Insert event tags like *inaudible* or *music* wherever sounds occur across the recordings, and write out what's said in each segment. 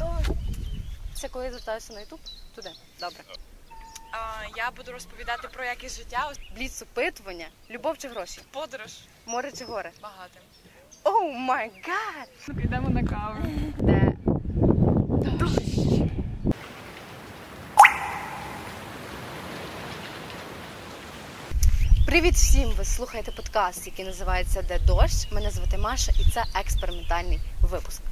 Готовий? Це коли звертаюся на Ютуб? Туди. Добре. А, я буду розповідати про якість життя, Бліц опитування, любов чи гроші, подорож море чи горе. багатим. Oh my God! Підемо на каву. Де дощ. Привіт всім! Ви слухаєте подкаст, який називається Де дощ. Мене звати Маша, і це експериментальний випуск.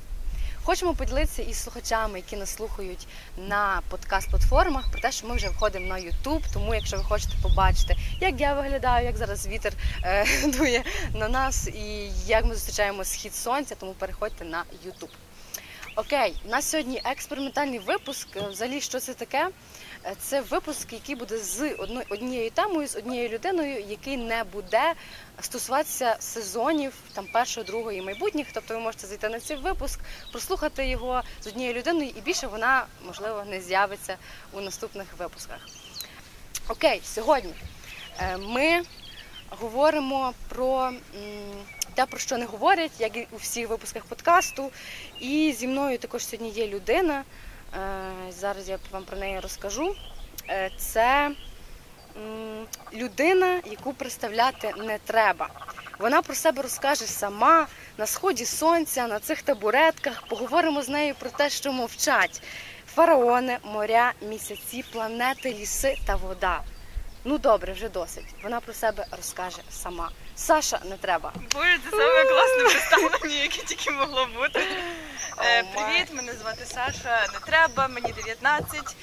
Хочемо поділитися із слухачами, які нас слухають на подкаст-платформах, про те, що ми вже виходимо на Ютуб. Тому, якщо ви хочете побачити, як я виглядаю, як зараз вітер е, *laughs* дує на нас і як ми зустрічаємо схід сонця, тому переходьте на Ютуб. Окей, у нас сьогодні експериментальний випуск. Е, Взагалі, що це таке? Це випуск, який буде з однією темою, з однією людиною, який не буде стосуватися сезонів там першого, другого і майбутніх. Тобто ви можете зайти на цей випуск, прослухати його з однією людиною, і більше вона можливо не з'явиться у наступних випусках. Окей, сьогодні е, ми говоримо про те, про що не говорять, як і у всіх випусках подкасту. І зі мною також сьогодні є людина. Е, Зараз я вам про неї розкажу. Е, Це людина, яку представляти не треба. Вона про себе розкаже сама на сході сонця, на цих табуретках. Поговоримо з нею про те, що мовчать фараони, моря, місяці, планети, ліси та вода. Ну добре, вже досить. Вона про себе розкаже сама. Саша не треба. Боже, це саме класне представлення, яке тільки могло бути. Е, Привіт, мене звати Саша. Не треба, мені 19.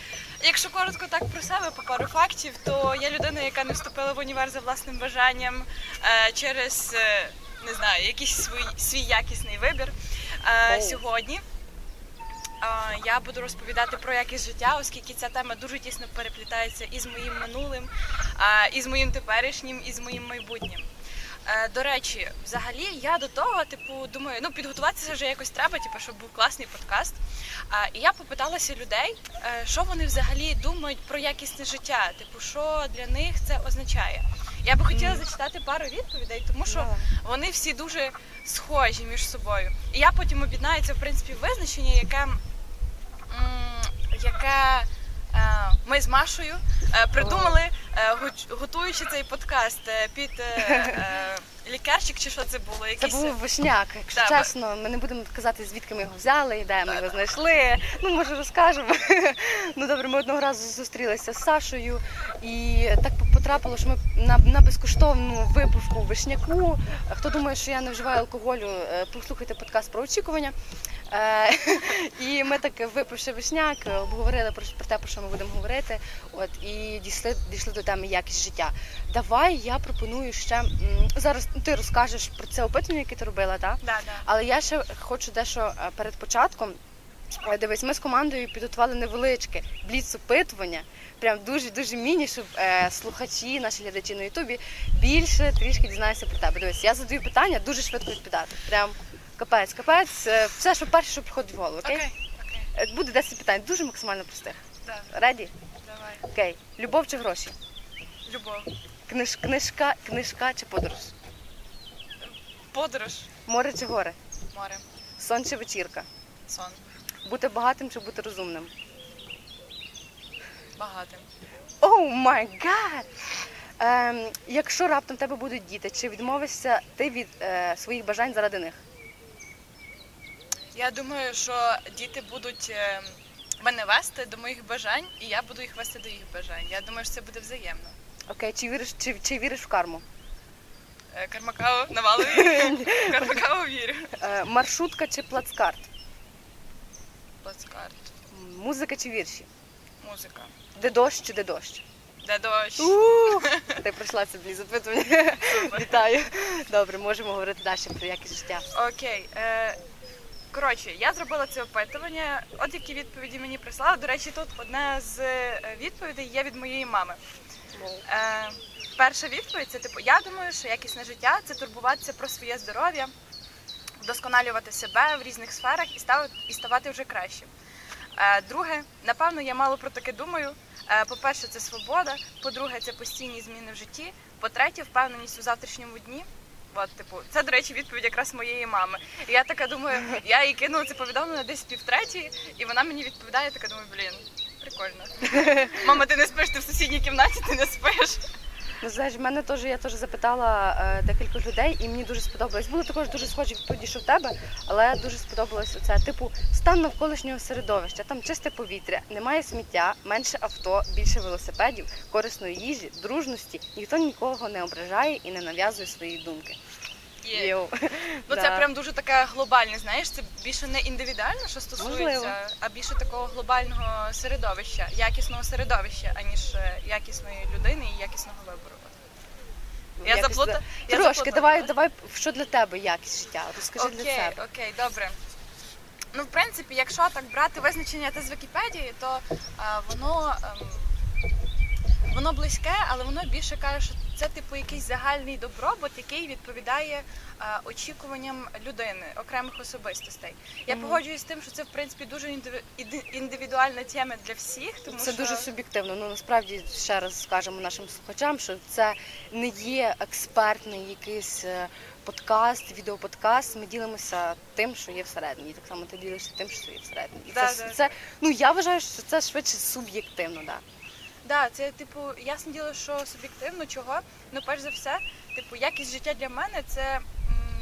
Якщо коротко так про себе, по пару фактів, то я людина, яка не вступила в універ за власним бажанням е, через е, не знаю, якийсь свій, свій якісний вибір. Е, Сьогодні я буду розповідати про якість життя, оскільки ця тема дуже тісно переплітається із моїм минулим, а, і з моїм теперішнім, і з моїм майбутнім. Е, До речі, взагалі я до того, типу, думаю, ну підготуватися вже якось треба, типу, щоб був класний подкаст. І я попиталася людей, е, що вони взагалі думають про якісне життя, типу, що для них це означає. Я би хотіла зачитати пару відповідей, тому що вони всі дуже схожі між собою. І я потім об'єднаю це в принципі визначення, яке, яке ми з Машою е, придумали, е, готуючи цей подкаст е, під е, е, лікарчик, чи що це було? Це був вишняк. Якщо Да, чесно, ми не будемо казати, звідки ми його взяли, де ми Да, його да. знайшли. Ну, може, розкажемо. *laughs* Ну добре, ми одного разу зустрілися з Сашою, і так потрапило, що ми на, на безкоштовну випивку вишняку. Хто думає, що я не вживаю алкоголю, е, послухайте подкаст про очікування. Е, *laughs* І ми так випивши вишняк, обговорили про, те, про що ми будемо говорити. От і дійшли, дійшли до теми якість життя. Давай я пропоную ще зараз ти розкажеш про це опитування, яке ти робила, так? Да, да. Але я ще хочу дещо е, перед початком. Е, Дивись, ми з командою підготували невеличке бліц опитування. Прям дуже дуже міні, щоб е, слухачі, наші глядачі на Ютубі більше трішки дізналися про тебе. Дивись, я задаю питання, дуже швидко відповідати. Прям капець, капець. Е, все, що перше, що приходить в голову. Окей? Окей, окей, Е, Буде 10 питань, дуже максимально простих. да, Реді? давай. Окей. Любов чи гроші? Любов. Книж, книжка, книжка чи подорож? Подорож. Море чи горе? Море. Сон чи вечірка? Сон. Бути багатим чи бути розумним? Багатим. Oh my God! Ем, якщо раптом в тебе будуть діти, чи відмовишся ти від е, своїх бажань заради них? Я думаю, що діти будуть е, мене вести до моїх бажань, і я буду їх вести до їх бажань. Я думаю, що це буде взаємно. Окей, чи віриш, чи, чи віриш в карму? Е, Кармакао навалує. *laughs* Кармакао вірю. Е, маршрутка чи плацкарт? Плацкарт. Музика чи вірші? Музика. Де дощ чи де дощ? Де дощ? *laughs* Ти пройшла це бліз запитування. Вітаю. Добре, можемо говорити далі про якість життя. Окей. Коротше, я зробила це опитування. От які відповіді мені прислали. До речі, тут одна з е, відповідей є від моєї мами. Е, перша відповідь це типу: я думаю, що якісне життя це турбуватися про своє здоров'я, вдосконалювати себе в різних сферах і ставити і ставати вже кращим. Е, друге, напевно, я мало про таке думаю. Е, по-перше, це свобода. По-друге, це постійні зміни в житті. По-третє, впевненість у завтрашньому дні. От, типу, це, до речі, відповідь якраз моєї мами. І я така думаю, я їй кинула це повідомлення десь півтретій, і вона мені відповідає, така думаю, блін, прикольно. *laughs* Мама, ти не спиш, ти в сусідній кімнаті, ти не спиш. Ну, знаєш, в мене теж я теж запитала е, декількох людей, і мені дуже сподобалось. Були також дуже схожі відповіді, що в тебе, але дуже сподобалось оце. Типу, стан навколишнього середовища, там чисте повітря, немає сміття, менше авто, більше велосипедів, корисної їжі, дружності. Ніхто нікого не ображає і не нав'язує свої думки. Є. Йоу. Ну це Да. прям дуже таке глобальне, знаєш, це більше не індивідуально, що стосується, Можливо. а більше такого глобального середовища, якісного середовища, аніж е, якісної людини і якісного вибору. Я Якось заплута- да. я Трошки, заплутала, давай, да? давай, що для тебе якість життя? Розкажи окей, для себе. окей, добре. Ну, в принципі, якщо так брати визначення те з Вікіпедії, то а, воно, ем, воно близьке, але воно більше каже, що це типу якийсь загальний добробут, який відповідає а, очікуванням людини, окремих особистостей. Я Мгм. погоджуюсь з тим, що це в принципі дуже індиві- іди- індивідуальна тема для всіх, тому Це що дуже суб'єктивно. Ну насправді ще раз скажемо нашим слухачам, що це не є експертний якийсь е, подкаст, відеоподкаст. Ми ділимося тим, що є всередині. І так само ти ділишся тим, що є всередині. І Да, це, да. це ну я вважаю, що це швидше суб'єктивно, да. Да, це типу ясне діло, що суб'єктивно чого. Ну, перш за все, типу, якість життя для мене це м,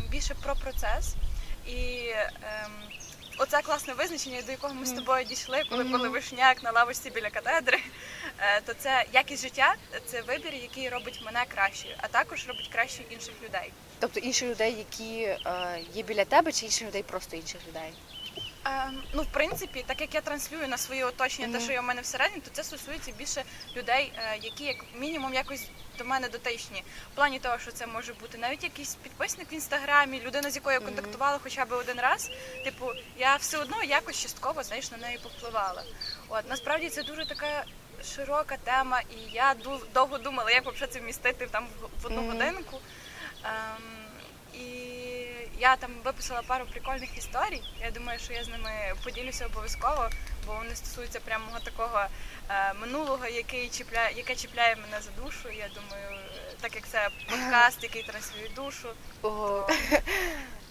більше про процес. І ем, оце класне визначення, до якого ми з тобою дійшли, коли Мгм. коли вишняк на лавочці біля катедри. Е, то це якість життя це вибір, який робить мене кращою, а також робить краще інших людей. Тобто інших людей, які е, є біля тебе, чи інших людей, просто інших людей. Ем, ну, в принципі, так як я транслюю на своє оточення, те, що є в мене всередині, то це стосується більше людей, е, які як мінімум якось до мене дотичні. В плані того, що це може бути навіть якийсь підписник в інстаграмі, людина, з якою я контактувала хоча б один раз. Типу, я все одно якось частково знаєш, на неї повпливала. От насправді це дуже така. Широка тема, і я довго думала, як взагалі це вмістити там в- одну Мгм. годинку. Ем, і я там виписала пару прикольних історій. Я думаю, що я з ними поділюся обов'язково, бо вони стосуються прямо такого е, минулого, який чіпляє, яке чіпляє мене за душу. Я думаю, так як це подкаст, який транслює душу. Ого. *laughs*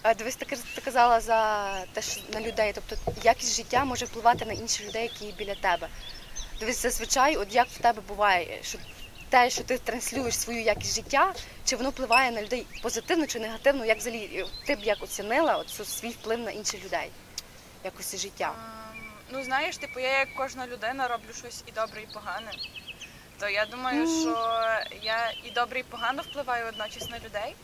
А Дивись, ти каз- ти казала за те, що на людей, тобто якість життя може впливати на інших людей, які біля тебе. Дивись, зазвичай, от як в тебе буває, що те, що ти транслюєш свою якість життя, чи воно впливає на людей позитивно чи негативно, як взагалі е, ти б як оцінила от, цю- свій вплив на інших людей, якості життя? Ну знаєш, типу, я як кожна людина роблю щось і добре, і погане. То я думаю, Мгм. що я і добре, і погано впливаю одночасно на людей.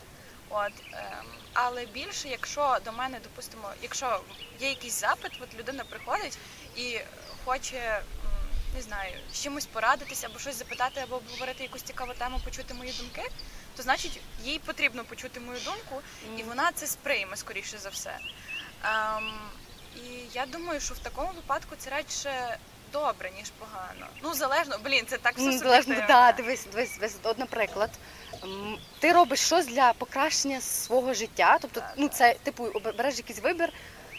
От, ем, але більше, якщо до мене, допустимо, якщо є якийсь запит, от людина приходить і хоче, не знаю, з чимось порадитися або щось запитати, або обговорити якусь цікаву тему, почути мої думки, то значить їй потрібно почути мою думку, і вона це сприйме скоріше за все. Ем, і я думаю, що в такому випадку це радше добре, ніж погано. Ну, залежно, блін, це так все залежно, суб'єктивно. да, дивись, дивись, дивись, от, наприклад, м, ти робиш щось для покращення свого життя, тобто, Так, ну так. це типу береш якийсь вибір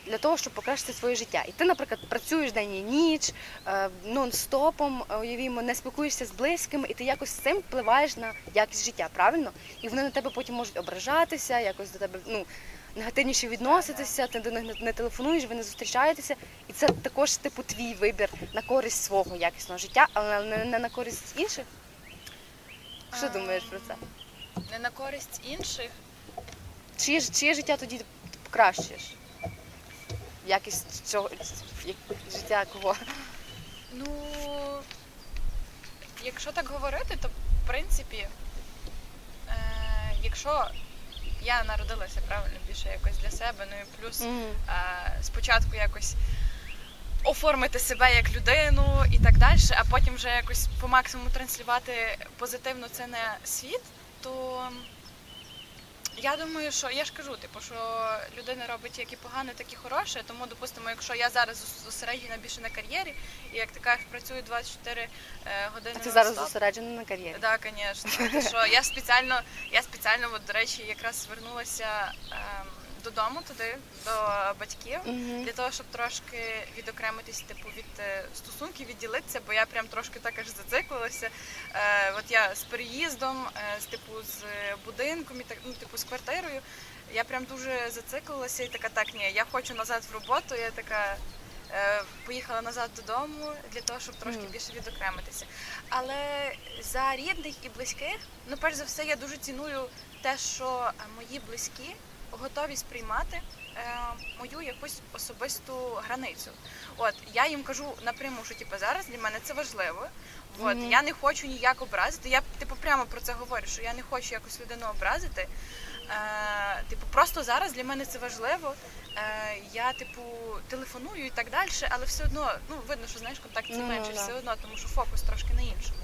для того, щоб покращити своє життя. І ти, наприклад, працюєш день і ніч, е, нон-стопом, е, уявімо, не спілкуєшся з близькими, і ти якось з цим впливаєш на якість життя, правильно? І вони на тебе потім можуть ображатися, якось до тебе ну, негативніше відноситися, ти до них не- телефонуєш, ви не зустрічаєтеся. І це також типу твій вибір на користь свого якісного життя, але не, на користь інших. Що думаєш про це? Не на користь інших. Чиє, чиє життя тоді ти покращуєш? Якість цього життя кого? Ну, якщо так говорити, то в принципі, е, якщо я народилася правильно більше якось для себе, ну і плюс Мгм. е, спочатку якось оформити себе як людину і так далі, а потім вже якось по максимуму транслювати позитивно це на світ, то я думаю, що я ж кажу, типу, що людина робить як і погане, так і хороше. Тому, допустимо, якщо я зараз зос- зосереджена більше на кар'єрі, і як ти кажеш, працюю 24 е, години А ти зараз зосереджена на кар'єрі. так, звісно. Що я спеціально, я спеціально, от, до речі, якраз звернулася ем, додому туди, до батьків, Мгм. для того, щоб трошки відокремитись, типу, від е, стосунків, відділитися, бо я прям трошки так аж зациклилася. Е, от я з переїздом, е, з типу з будинком і так, ну, типу, з квартирою. Я прям дуже зациклилася і така, так, ні, я хочу назад в роботу. Я така е, поїхала назад додому для того, щоб трошки більше відокремитися. Але за рідних і близьких, ну перш за все, я дуже ціную те, що е, мої близькі готові сприймати е, мою якусь особисту границю. От я їм кажу напряму, що типу, зараз для мене це важливо. От Мгм. я не хочу ніяк образити. Я типу прямо про це говорю, що я не хочу якось людину образити. Е, типу, просто зараз для мене це важливо. Е, я, типу, телефоную і так далі, але все одно, ну видно, що знаєш, контакт Ну, менше, да. все одно, тому що фокус трошки на іншому.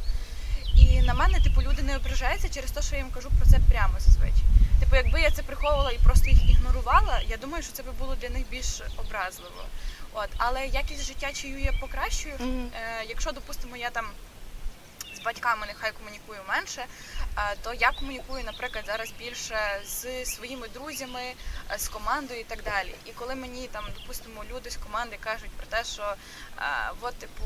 На мене, типу, люди не ображаються через те, що я їм кажу про це прямо зазвичай. Типу, якби я це приховувала і просто їх ігнорувала, я думаю, що це би було для них більш образливо. От, але якість життя чию я покращую. Мгм. Е, якщо, допустимо, я там з батьками нехай комунікую менше, е, то я комунікую, наприклад, зараз більше з своїми друзями, е, з командою і так далі. І коли мені там, допустимо, люди з команди кажуть про те, що е, от, типу,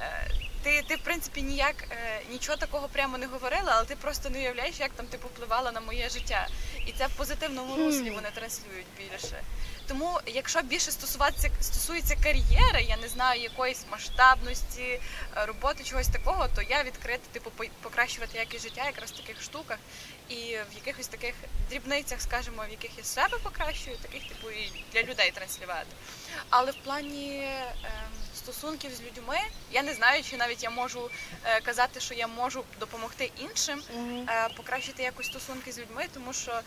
е, ти, ти в принципі ніяк е, нічого такого прямо не говорила, але ти просто не уявляєш, як там типу впливала на моє життя. І це в позитивному руслі вони транслюють більше. Тому, якщо більше стосуватися стосується кар'єри, я не знаю якоїсь масштабності, е, роботи, чогось такого, то я відкрита, типу, по- покращувати якість життя якраз в таких штуках і в якихось таких дрібницях, скажімо, в яких я себе покращую, таких типу і для людей транслювати. Але в плані ем, стосунків з людьми я не знаю, чи навіть я можу е, казати, що я можу допомогти іншим е, покращити якось стосунки з людьми, тому що е,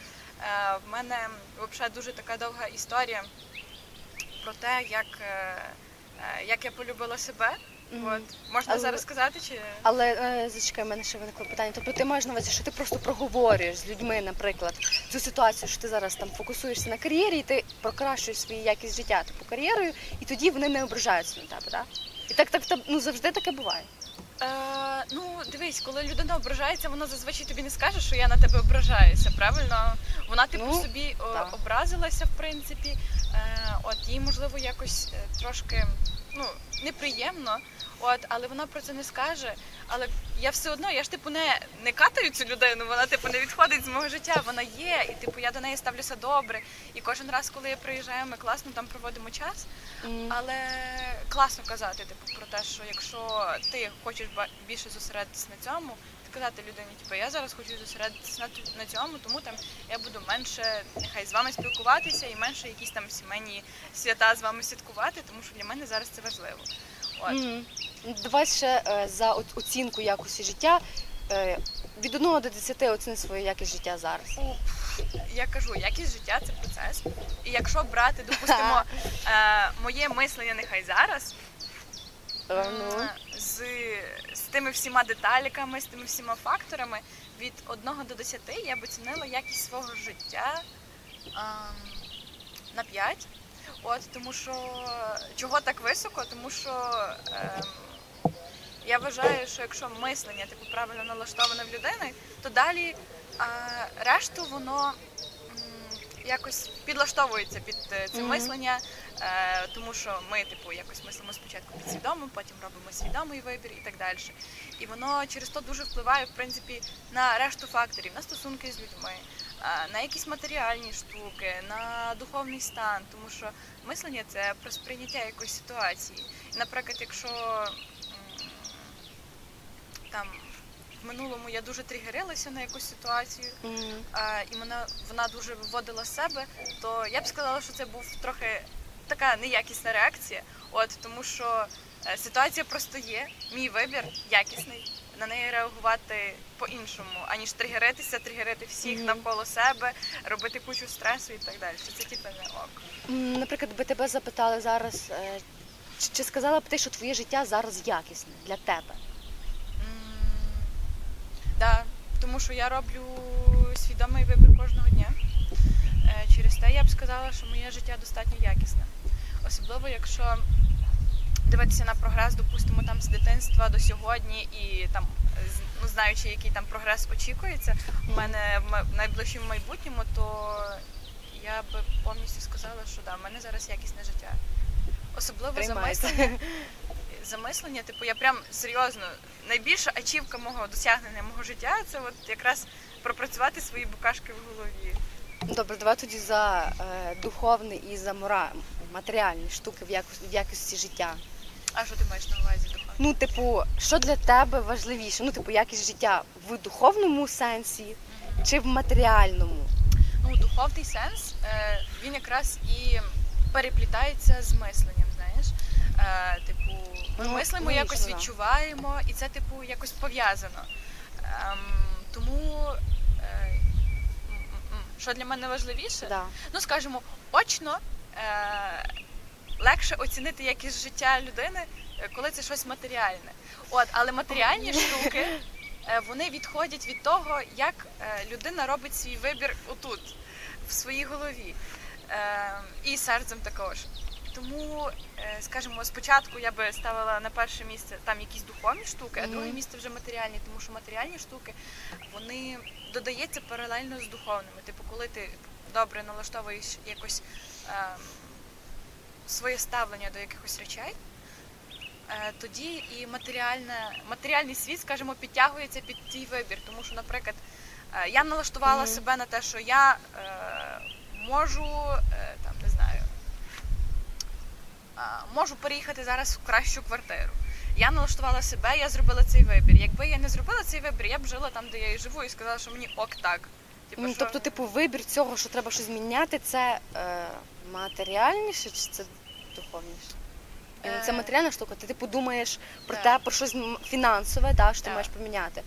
в мене взагалі дуже така довга історія про те, як, як я полюбила себе. От. Можна Але- зараз сказати, чи Але е, зачекай, в мене ще виникло питання. Тобто ти маєш на увазі, що ти просто проговорюєш з людьми, наприклад, цю ситуацію, що ти зараз там фокусуєшся на кар'єрі, і ти покращуєш свою якість життя типу кар'єрою, і тоді вони не ображаються на тебе, так? І так, так, так ну завжди таке буває. Е, ну, дивись, коли людина ображається, вона зазвичай тобі не скаже, що я на тебе ображаюся, правильно? Вона типу Ну, собі о, так. образилася, в принципі. Е, от їй можливо якось е, трошки ну, неприємно, от, але вона про це не скаже. Але я все одно, я ж типу не, не катаю цю людину, вона типу не відходить з мого життя. Вона є, і типу я до неї ставлюся добре. І кожен раз, коли я приїжджаю, ми класно там проводимо час. Але класно казати, типу, про те, що якщо ти хочеш більше зосередитися на цьому, ти казати людині, типу, я зараз хочу зосередитися на, на цьому, тому там я буду менше нехай з вами спілкуватися і менше якісь там сімейні свята з вами святкувати, тому що для мене зараз це важливо. От. Мгм. Давай ще е, за оцінку якості життя. е, Від 1 до 10 оціни свою якість життя зараз. Я кажу, якість життя це процес. І якщо брати, допустимо, *laughs* е, моє мислення нехай зараз, Ну. З, з тими всіма деталіками, з тими всіма факторами від 1 до 10 я б оцінила якість свого життя ем, на 5. От, тому що чого так високо? Тому що ем, я вважаю, що якщо мислення типу, правильно налаштоване в людини, то далі е, решту воно якось підлаштовується під е, це Мгм. мислення, е, тому що ми, типу, якось мислимо спочатку підсвідомо, потім робимо свідомий вибір і так далі. І воно через то дуже впливає, в принципі, на решту факторів, на стосунки з людьми, е, на якісь матеріальні штуки, на духовний стан, тому що мислення це про сприйняття якоїсь ситуації. Наприклад, якщо м, там в минулому я дуже тригерилася на якусь ситуацію, Мгм. а, і мене вона дуже виводила з себе, то я б сказала, що це був трохи така неякісна реакція. От тому що е, ситуація просто є, мій вибір якісний. На неї реагувати по-іншому, аніж тригеритися, тригерити всіх Мгм. навколо себе, робити кучу стресу і так далі. Це типу не ок. Наприклад, би тебе запитали зараз, е, чи сказала б ти, що твоє життя зараз якісне для тебе? М, Да, тому що я роблю свідомий вибір кожного дня. Е, Через те я б сказала, що моє життя достатньо якісне. Особливо, якщо дивитися на прогрес, допустимо, там з дитинства до сьогодні, і там ну, знаючи, який там прогрес очікується, у мене в найближчому майбутньому, то я би повністю сказала, що да, в мене зараз якісне життя. Особливо Приймається. замислення. *laughs* Замислення, типу, я прям серйозно, найбільша ачівка мого досягнення мого життя це от якраз пропрацювати свої букашки в голові. Добре, давай тоді за е, духовне і за мора... матеріальні штуки в, якості, в якості життя. А що ти маєш на увазі духовно? Ну, типу, що для тебе важливіше? Ну, типу, якість життя в духовному сенсі чи в матеріальному? Ну, духовний сенс, е, він якраз і переплітається з мисленням, знаєш. Е, типу, ми Ну, мислимо, якось да. відчуваємо, і це, типу, якось пов'язано. Ем, тому, е, що для мене важливіше, Да. ну скажімо, очно е, легше оцінити якість життя людини, е, коли це щось матеріальне. От, але матеріальні штуки е, вони відходять від того, як е, людина робить свій вибір отут, в своїй голові. Е, і серцем також. Тому, е, скажімо, спочатку я би ставила на перше місце там якісь духовні штуки, а друге місце вже матеріальні, тому що матеріальні штуки вони додається паралельно з духовними. Типу, коли ти добре налаштовуєш якось ем, своє ставлення до якихось речей, е, тоді і матеріальний світ, скажімо, підтягується під твій вибір. Тому що, наприклад, е, я налаштувала Мгм. себе на те, що я е, можу е, там не знаю. Можу переїхати зараз в кращу квартиру. Я налаштувала себе, я зробила цей вибір. Якби я не зробила цей вибір, я б жила там, де я і живу, і сказала, що мені ок так. Типу, Ну, що- тобто, типу, вибір цього, що треба щось міняти, це е, матеріальніше чи це духовніше? Е, Це Е, матеріальна штука, ти типу думаєш про Так. те, про щось фінансове, да, що ти Так. маєш поміняти.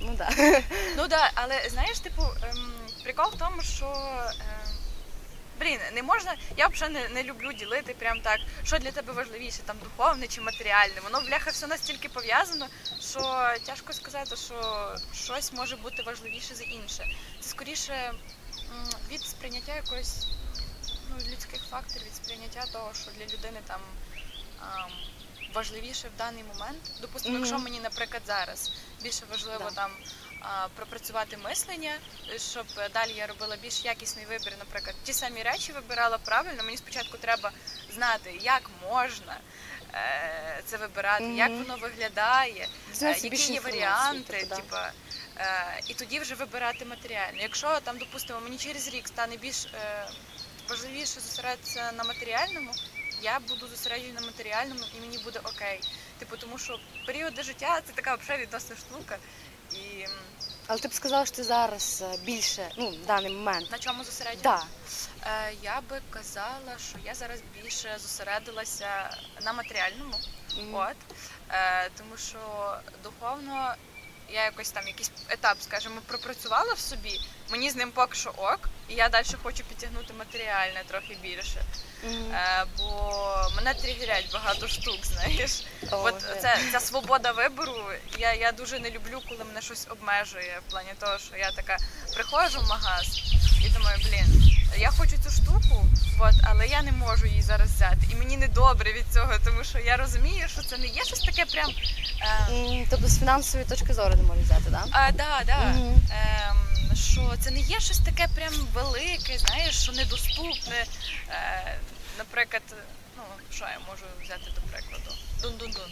Ну так. Да. Ну да, але знаєш, типу, ем, прикол в тому, що. Ем, Блін, не можна. Я взагалі не, не люблю ділити прям так, що для тебе важливіше, там духовне чи матеріальне. Воно бляха все настільки пов'язано, що тяжко сказати, що щось може бути важливіше за інше. Це скоріше від сприйняття якогось ну, людських факторів, від сприйняття того, що для людини там ам, важливіше в даний момент. Допустимо, Мгм. якщо мені, наприклад, зараз більше важливо Да. там пропрацювати мислення, щоб далі я робила більш якісний вибір, наприклад, ті самі речі вибирала правильно. Мені спочатку треба знати, як можна е, це вибирати, як воно виглядає, е, які є варіанти, типу, типа, е, і тоді вже вибирати матеріально. Якщо там, допустимо, мені через рік стане більш важливіше зосередитися на матеріальному, я буду зосереджена на матеріальному і мені буде окей. Типу, тому що періоди життя це така взагалі відносна штука. І Але ти б сказала, що ти зараз е, більше, ну, в даний момент. на чому зосереджена? Да. Е, я би казала, що я зараз більше зосередилася на матеріальному. Мгм. От. Е, тому що духовно я якось там якийсь етап, скажімо, пропрацювала в собі. Мені з ним поки що ок, і я далі хочу підтягнути матеріальне трохи більше. Е, бо мене тригерять багато штук, знаєш. От це, ця свобода вибору. Я, я дуже не люблю, коли мене щось обмежує в плані того, що я така приходжу в магаз і думаю, блін, я хочу цю штуку, от, але я не можу її зараз взяти. І мені не добре від цього, тому що я розумію, що це не є щось таке прям. Е, Тобто з фінансової точки зору не можеш взяти, так? а, да, да. Мгм. Ем, що це не є щось таке прям велике, знаєш, що недоступне. Е, наприклад, ну що я можу взяти до прикладу? Дун-дун-дун.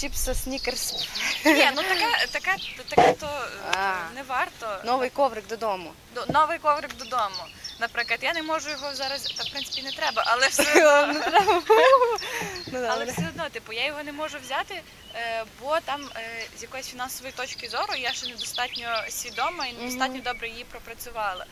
Чіпси, снікерс, Ні, ну таке, таке, таке то е, А. не варто. новий коврик додому. До- Новий коврик додому. Наприклад, я не можу його зараз, та в принципі не треба, але все *laughs* одно, Не треба. *laughs* Ну, але добре. все одно, типу, я його не можу взяти, е, бо там е, з якоїсь фінансової точки зору я ще недостатньо свідома і недостатньо добре її пропрацювала.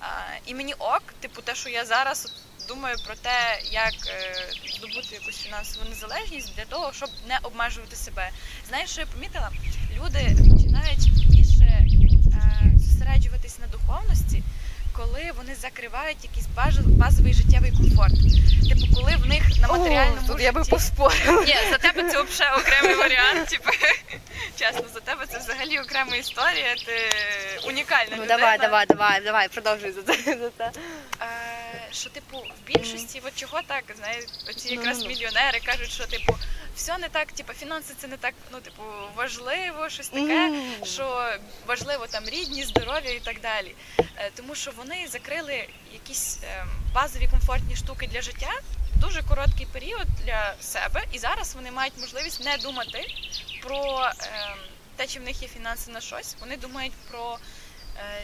А, і мені ок, типу, те, що я зараз от думаю про те, як е, здобути якусь фінансову незалежність для того, щоб не обмежувати себе. Знаєш, що я помітила? Люди починають більше е, зосереджуватись на духовності, коли вони закривають якийсь базовий життєвий комфорт. Типу, коли в них на матеріальному О, тут я би житті- поспорила. ні, за тебе це взагалі окремий варіант. Типу, чесно, за тебе це взагалі окрема історія. Ти унікальна Ну людина. давай, давай, давай, давай, продовжуй за це. За це. Е, що, типу, в більшості, от чого так, знаєш, оці Ну, якраз ну, ну. мільйонери кажуть, що типу все не так, типу, фінанси це не так, ну, типу, важливо, щось таке, що важливо там рідні, здоров'я і так далі. Е, Тому що вони закрили якісь ем, базові комфортні штуки для життя дуже короткий період для себе, і зараз вони мають можливість не думати про ем, те, чи в них є фінанси на щось. Вони думають про е,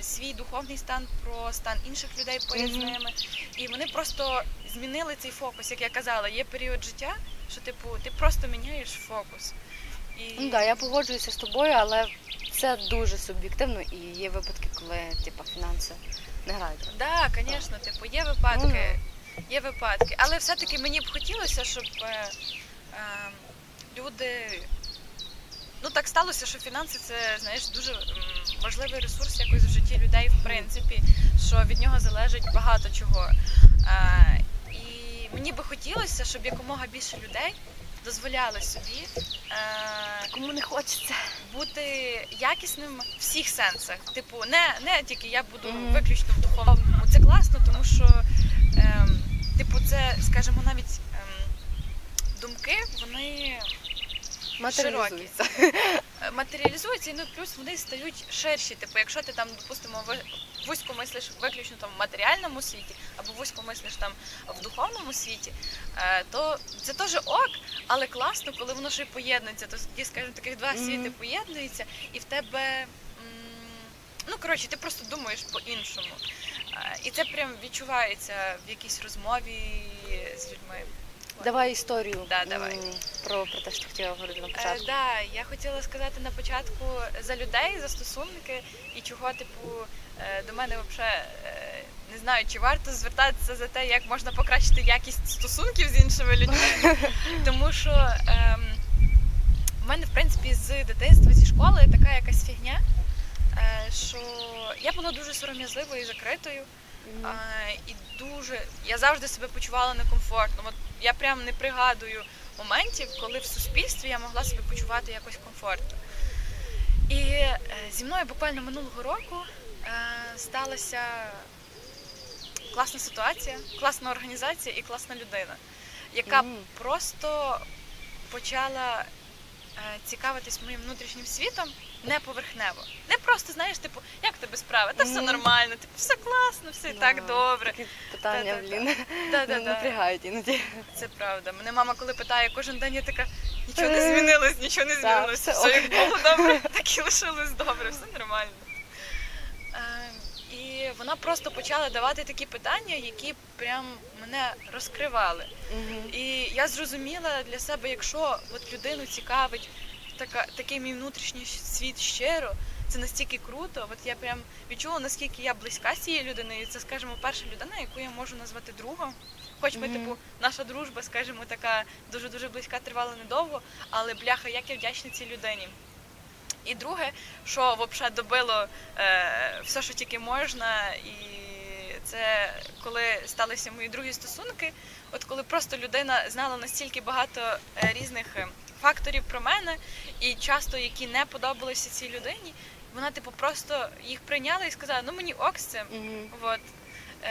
свій духовний стан, про стан інших людей поряд з ними. І вони просто змінили цей фокус. Як я казала, є період життя, що типу ти просто міняєш фокус. І Ну да, я погоджуюся з тобою, але це дуже суб'єктивно і є випадки, коли типа фінанси не грають. роль. Да, звісно, типу, є випадки, є випадки. Але все-таки мені б хотілося, щоб е, е, люди. Ну так сталося, що фінанси це знаєш дуже важливий ресурс якось в житті людей, в принципі, що від нього залежить багато чого. Е, і мені би хотілося, щоб якомога більше людей дозволяли собі е, Кому не хочеться. бути якісним в всіх сенсах. Типу, не, не тільки я буду виключно в духовному. Це класно, тому що, ем, типу, це, скажімо, навіть ем, думки, вони Матеріалізується. е, матеріалізуються, і ну плюс вони стають ширші. Типу, якщо ти там, допустимо, вузько мислиш виключно там в матеріальному світі, або вузько мислиш там в духовному світі, е, то це теж ок, але класно, коли воно ще й поєднується. То тоді, скажімо, таких два світи поєднуються, і в тебе. Ну, коротше, ти просто думаєш по-іншому. Е, І це прям відчувається в якійсь розмові з людьми. Давай історію Да, давай. про, про те, що хотіла говорити на Е, початку. да, я хотіла сказати на початку за людей, за стосунки і чого, типу, е, до мене взагалі не знаю, чи варто звертатися за те, як можна покращити якість стосунків з іншими людьми. *laughs* Тому що ем, в мене, в принципі, з дитинства зі школи така якась фігня, е, що я була дуже сором'язливою і закритою. Мгм. А, і дуже я завжди себе почувала некомфортно. От я прям не пригадую моментів, коли в суспільстві я могла себе почувати якось комфортно. І е, зі мною буквально минулого року е, сталася класна ситуація, класна організація і класна людина, яка Мгм. просто почала цікавитись моїм внутрішнім світом не поверхнево. Не просто, знаєш, типу, як тебе справи? Та все нормально, типу, все класно, все і так добре. Такі питання, блін, *laughs* напрягають іноді. Це правда. Мене мама, коли питає кожен день, я така нічого не змінилось, нічого не змінилось. все Все як було добре, *laughs* так і лишилось добре, все нормально. І вона просто почала давати такі питання, які прям мене розкривали. Мгм. І я зрозуміла для себе, якщо от людину цікавить така, такий мій внутрішній світ щиро, це настільки круто. От я прям відчула, наскільки я близька з цією людиною. Це, скажімо, перша людина, яку я можу назвати другом. Хоч ми, Мгм. типу, наша дружба, скажімо, така дуже дуже близька, тривала недовго, але бляха, як я вдячна цій людині. І друге, що взагалі добило е, все, що тільки можна, і це коли сталися мої другі стосунки. От коли просто людина знала настільки багато е, різних е, факторів про мене, і часто які не подобалися цій людині, вона типу просто їх прийняла і сказала: ну мені ок з цим. Мгм. От.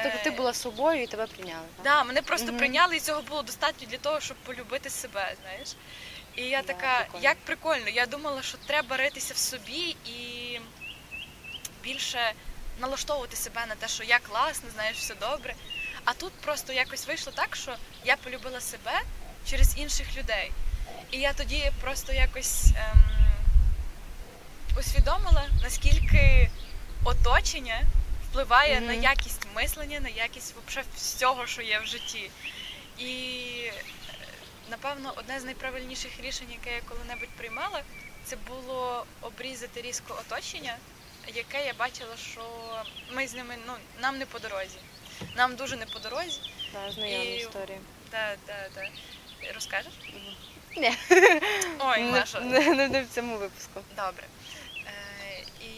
Тобто ти була собою і тебе прийняли. так? Да, мене просто Мгм. прийняли, і цього було достатньо для того, щоб полюбити себе, знаєш. І я Да, така, прикольно. як прикольно. Я думала, що треба ритися в собі і більше налаштовувати себе на те, що я класна, знаєш, все добре. А тут просто якось вийшло так, що я полюбила себе через інших людей. І я тоді просто якось ем, усвідомила, наскільки оточення впливає на якість мислення, на якість вообще всього, що є в житті. І напевно, одне з найправильніших рішень, яке я коли-небудь приймала, це було обрізати різко оточення, яке я бачила, що ми з ними ну нам не по дорозі. Нам дуже не по дорозі. Да, знайома І- історія. Да, да, да. Розкажеш? Ні. Ой, Маша. не, не, не в цьому випуску. Добре.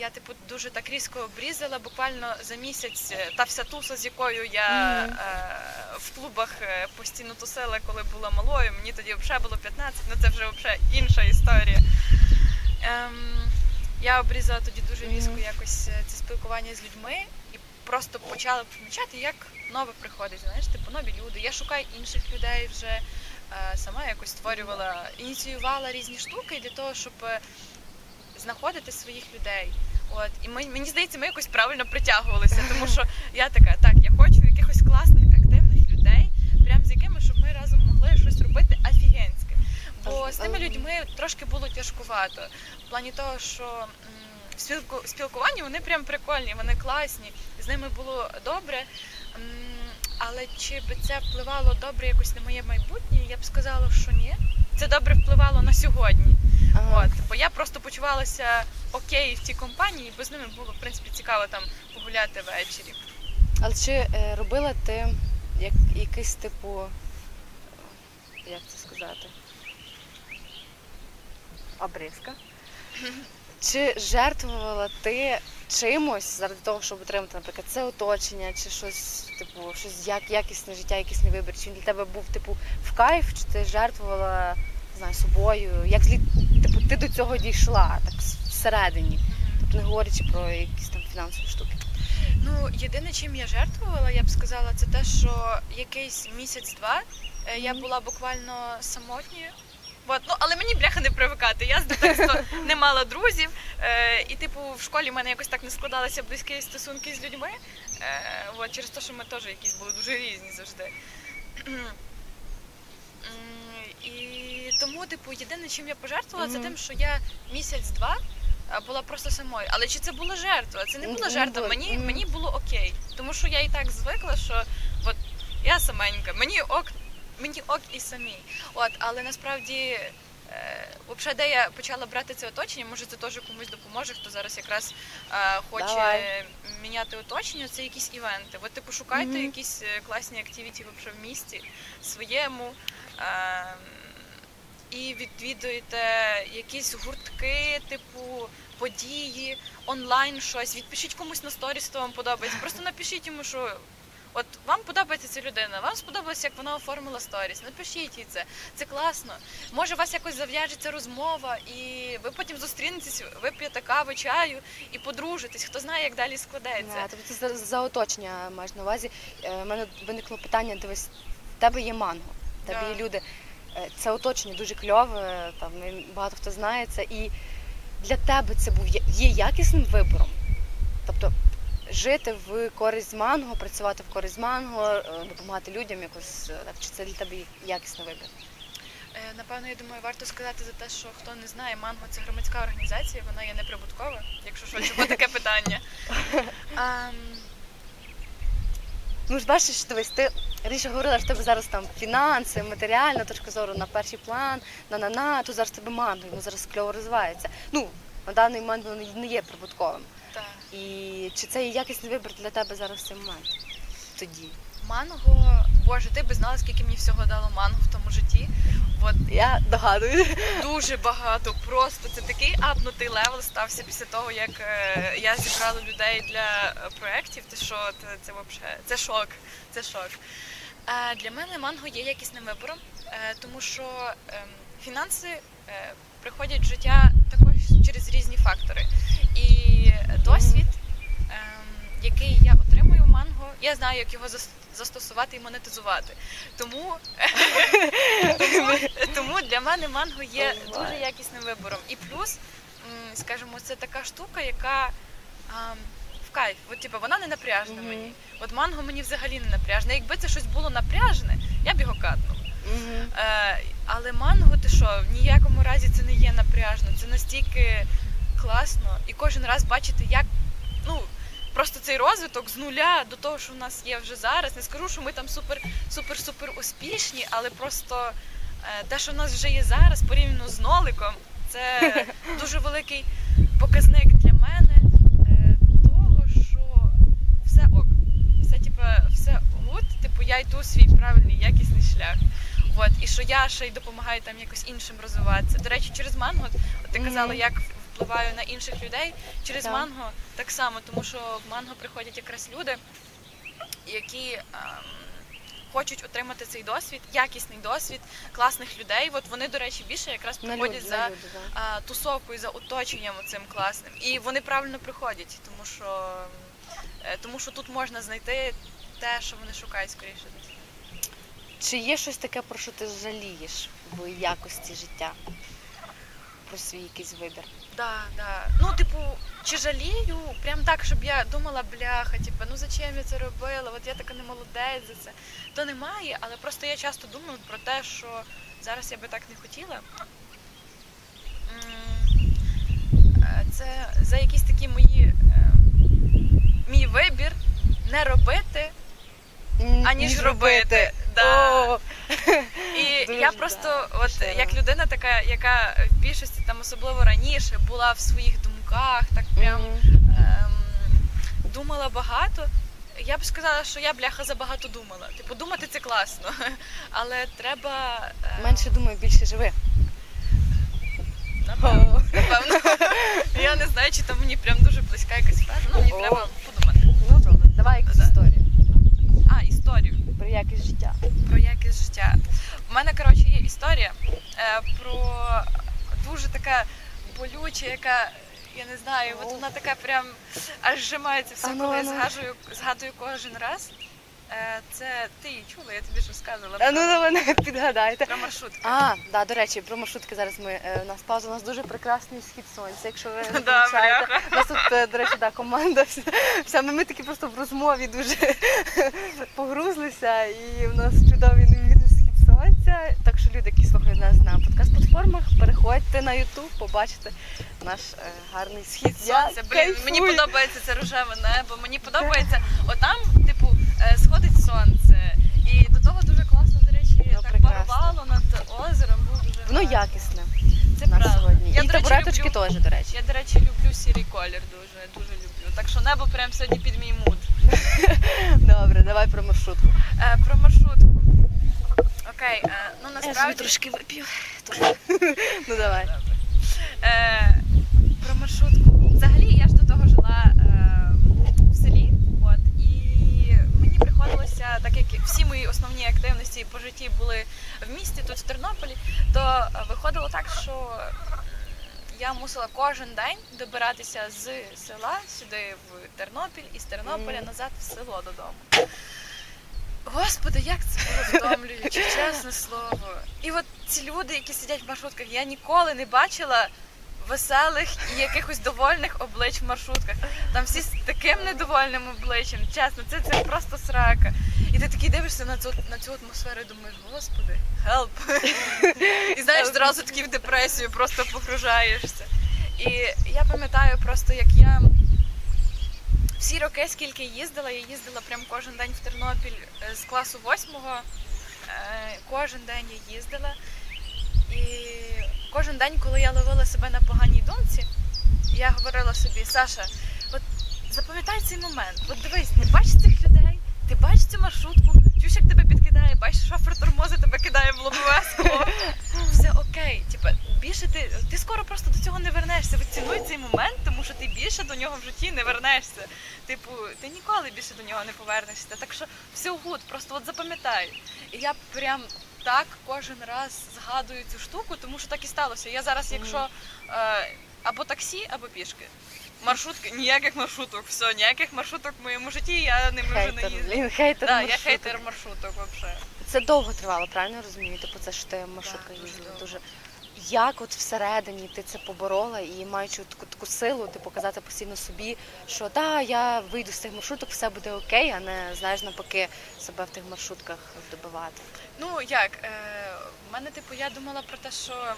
Я, типу, дуже так різко обрізала. Буквально за місяць е, та вся туса, з якою я Мгм. е, в клубах е, постійно тусила, коли була малою. Мені тоді взагалі було 15, ну це вже взагалі інша історія. Ем, я обрізала тоді дуже різко якось е, це спілкування з людьми і просто почала помічати, як нове приходить. Знаєш, типу нові люди. Я шукаю інших людей вже. е, сама якось створювала, ініціювала різні штуки для того, щоб знаходити своїх людей. От і ми, мені здається, ми якось правильно притягувалися, тому що я така, так, я хочу якихось класних, активних людей, прям з якими, щоб ми разом могли щось робити офігенське. Бо з тими людьми трошки було тяжкувато. В плані того, що м, в спілку, спілкуванні вони прям прикольні, вони класні, з ними було добре. Але чи би це впливало добре якось на моє майбутнє? Я б сказала, що ні. Це добре впливало на сьогодні. Ага. От, бо я просто почувалася окей в цій компанії, бо з ними було в принципі цікаво там погуляти ввечері. Але чи е, робила ти як, якийсь типу, як це сказати? Обрізка? *laughs* Чи жертвувала ти чимось заради того, щоб отримати, наприклад, це оточення, чи щось, типу, щось як якісне життя, якісний вибір? Чи він для тебе був типу в кайф, чи ти жертвувала не знаю, собою? Як злі, типу, ти до цього дійшла так всередині? Тобто не говорячи про якісь там фінансові штуки. Ну, єдине, чим я жертвувала, я б сказала, це те, що якийсь місяць-два е, я була буквально самотньою. От, ну, але мені бляха не привикати. Я з дитинства *laughs* не мала друзів. Е, і, типу, в школі в мене якось так не складалися близькі стосунки з людьми. Е, от, через те, що ми теж якісь були дуже різні завжди. *clears throat* І тому, типу, єдине, чим я пожертвувала, це тим, що я місяць-два була просто самою. Але чи це була жертва? Це не була жертва. Мені, мені було окей. Тому що я і так звикла, що от я саменька, мені ок, мені ок і самій. От, але насправді. Е, Взагалі, де я почала брати це оточення, може це теж комусь допоможе, хто зараз якраз е, хоче Давай. міняти оточення, це якісь івенти. Ви типу шукайте Мгм. якісь е, класні активіті в місті своєму. Е, і відвідуєте якісь гуртки, типу події, онлайн щось. Відпишіть комусь на сторіс, хто вам подобається. Просто напишіть йому, що от вам подобається ця людина, вам сподобалося, як вона оформила сторіс. Напишіть їй це. Це класно. Може, у вас якось зав'яжеться розмова, і ви потім зустрінетесь, вип'єте каву, чаю і подружитесь. Хто знає, як далі складеться. Да, тобто це за, за оточення маєш на увазі. У мене виникло питання: дивись, в тебе є манго, в тебе Да. є люди. Е, Це оточення дуже кльове, там багато хто знає це. І для тебе це був є якісним вибором. Тобто жити в користь манго, працювати в користь манго, е, допомагати людям якось е, так. Чи це для тебе якісний вибір? Е, Напевно, я думаю, варто сказати за те, що хто не знає, манго це громадська організація, вона є неприбуткова, якщо що, чому таке питання. *laughs* Ну ж бачиш, дивись, ти раніше говорила, що в тебе зараз там фінанси, матеріальна точка зору на перший план, на на на тут зараз тебе манго, воно зараз кльово розвивається. Ну, на даний момент воно не є прибутковим. так. І чи це є якісний вибір для тебе зараз в цей момент? Тоді. Манго, боже, ти би знала, скільки мені всього дало манго в тому житті. От Я догадуюсь. дуже багато. Просто це такий апнутий level стався після того, як е, я зібрала людей для е, проєктів. Ти що, це, це вообще це шок. Це шок. Е, для мене манго є якісним вибором, е, тому що ем, фінанси е, приходять в життя також через різні фактори. І досвід, ем, який я отримую в манго, я знаю, як його застосувати і монетизувати. Тому, тому, *laughs* тому для мене манго є дуже якісним вибором. І плюс, скажімо, це така штука, яка ам, в кайф. От, типу, вона не напряжна мені. От манго мені взагалі не напряжне. Якби це щось було напряжне, я б його катнула. Е, але манго, ти що, в ніякому разі це не є напряжно. Це настільки класно. І кожен раз бачити, як ну. Просто цей розвиток з нуля до того, що в нас є вже зараз. Не скажу, що ми там супер, супер, супер успішні, але просто е, те, що в нас вже є зараз, порівняно з ноликом, це *laughs* дуже великий показник для мене е, того, що все ok. Все, типа, все good, типу, я йду свій правильний, якісний шлях. От, і що я ще й допомагаю там якось іншим розвиватися. До речі, через манго, от ти казала, як впливаю на інших людей. Через Так. манго так само, тому що в манго приходять якраз люди, які ем, хочуть отримати цей досвід, якісний досвід класних людей. От вони, до речі, більше якраз приходять люди, за люди, да. тусовкою, за оточенням цим класним. І вони правильно приходять, тому що, е, тому що тут можна знайти те, що вони шукають скоріше. Чи є щось таке, про що ти жалієш в якості життя? Про свій якийсь вибір? Да, да. Ну, типу, чи жалію, прям так, щоб я думала, бляха, типу, ну зачем я це робила? От я така не молодець за це. То немає, але просто я часто думаю про те, що зараз я би так не хотіла. Е, Це за якісь такі мої е, мій вибір не робити, аніж робити. Да. *laughs* І Дуже, я да, просто, от щиро. як людина, така, яка в більшості там особливо раніше була в своїх думках, так прям мгм. ем, думала багато. Я б сказала, що я бляха забагато думала. Типу, думати це класно, *laughs* але треба е, Менше думаю, більше живи. напевно, напевно. Я не знаю, чи там мені прям дуже близька якась фраза. Ну мені треба подумати. Ну добре, давай якусь історію А, історію. про якість життя. про якість життя. У мене, коротше, є історія е, про дуже така болюча, яка. Я не знаю, от вона така прям аж зжимається все, ну, коли я ну. згадую, згадую кожен раз. Е, Це ти її чула, я тобі ж розказувала А ну про, давай підгадайте. про маршрутки. А, да, до речі, про маршрутки зараз ми е, у нас пауза, у нас дуже прекрасний схід сонця. Якщо ви *laughs* не Да, помічаєте. бляха. У нас тут, е, до речі, да, команда вся, вся. Ми, ми такі просто в розмові дуже *laughs* погрузлися, і в нас чудовий неймовірний схід сонця. Так що люди, які слухають нас на подкаст-платформах, переходьте на YouTube, побачите наш е, гарний схід Сонце, блін, мені кайфую. подобається це рожеве небо. Мені подобається отам, типу, е, сходить сонце. І до того дуже класно, до речі, Воно так прекрасне. парувало над озером. Був дуже Воно гарно. якісне Це на правда. сьогодні. Я, і до речі, табуреточки люблю, теж, до речі. я, до речі, люблю сірий колір дуже, дуже люблю. Так що небо прям сьогодні під мій муд. *laughs* Добре, давай про маршрутку. Е, про маршрутку. Окей, е, ну Я насправді. трошки вип'ю. *laughs* Ну давай. Е, про маршрутку. Взагалі я ж до того жила е, в селі. От, і мені приходилося, так як всі мої основні активності по житті були в місті, тут в Тернополі, то е, виходило так, що я мусила кожен день добиратися з села сюди в Тернопіль і з Тернополя назад в село додому. Господи, як це було втомлююче, *laughs* чесне слово. І от ці люди, які сидять в маршрутках, я ніколи не бачила веселих і якихось довольних облич в маршрутках. Там всі з таким недовольним обличчям. Чесно, це, це просто срака. І ти такий дивишся на цю, на цю атмосферу і думаєш, господи, help. *laughs* І знаєш, зразу таки в депресію просто погружаєшся. І я пам'ятаю просто, як я всі роки, скільки їздила, я їздила прям кожен день в Тернопіль е, з класу восьмого. Е, Кожен день я їздила. І кожен день, коли я ловила себе на поганій думці, я говорила собі, Саша, от запам'ятай цей момент. От дивись, ти бачиш цих людей, ти бачиш цю маршрутку, чуєш, як тебе підкидає, бачиш, шофер тормозить, тебе кидає в лобове скло. *laughs* Все окей. Типа, більше ти, ти скоро просто до цього не вернешся. От цінуй цей момент, тому що ти більше до нього в житті не вернешся. Типу, ти ніколи більше до нього не повернешся. Так що все good, просто от запам'ятай. І я прям так кожен раз згадую цю штуку, тому що так і сталося. Я зараз, якщо е, або таксі, або пішки. Маршрутки, ніяких маршруток, все, ніяких маршруток в моєму житті, я ними вже не їздю. блін, хейтер. Да, я маршруток. хейтер маршруток взагалі. Це довго тривало, правильно я розумію? Типу, це що ти маршрутка дуже їздила довго. дуже. Як от всередині ти це поборола і маючи таку таку силу, ти показати постійно собі, що да, я вийду з цих маршруток, все буде окей, а не знаєш навпаки себе в тих маршрутках добивати. Ну як, е, в мене, типу, я думала про те, що.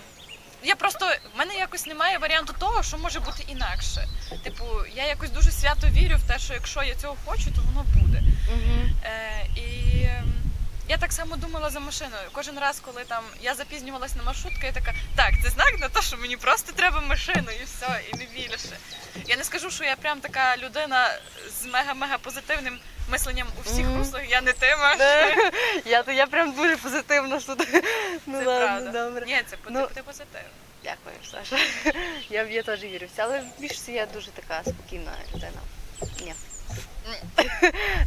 Я просто в мене якось немає варіанту того, що може бути інакше. Типу, я якось дуже свято вірю в те, що якщо я цього хочу, то воно буде. Угу. Е, і ем, я так само думала за машиною. Кожен раз, коли там я запізнювалась на маршрутку, я така, так, це знак на те, що мені просто треба машину і все, і не більше. Я не скажу, що я прям така людина з мега-мега позитивним мисленням у всіх Мгм. руслах. Я не ти Маш. Я, я прям дуже позитивно тут. Ну Це ладно, правда. добре. Ні, це Ну, ти позитивно. Дякую, Саша. Я, я теж вірю в це, але в більшості я дуже така спокійна людина. Ні.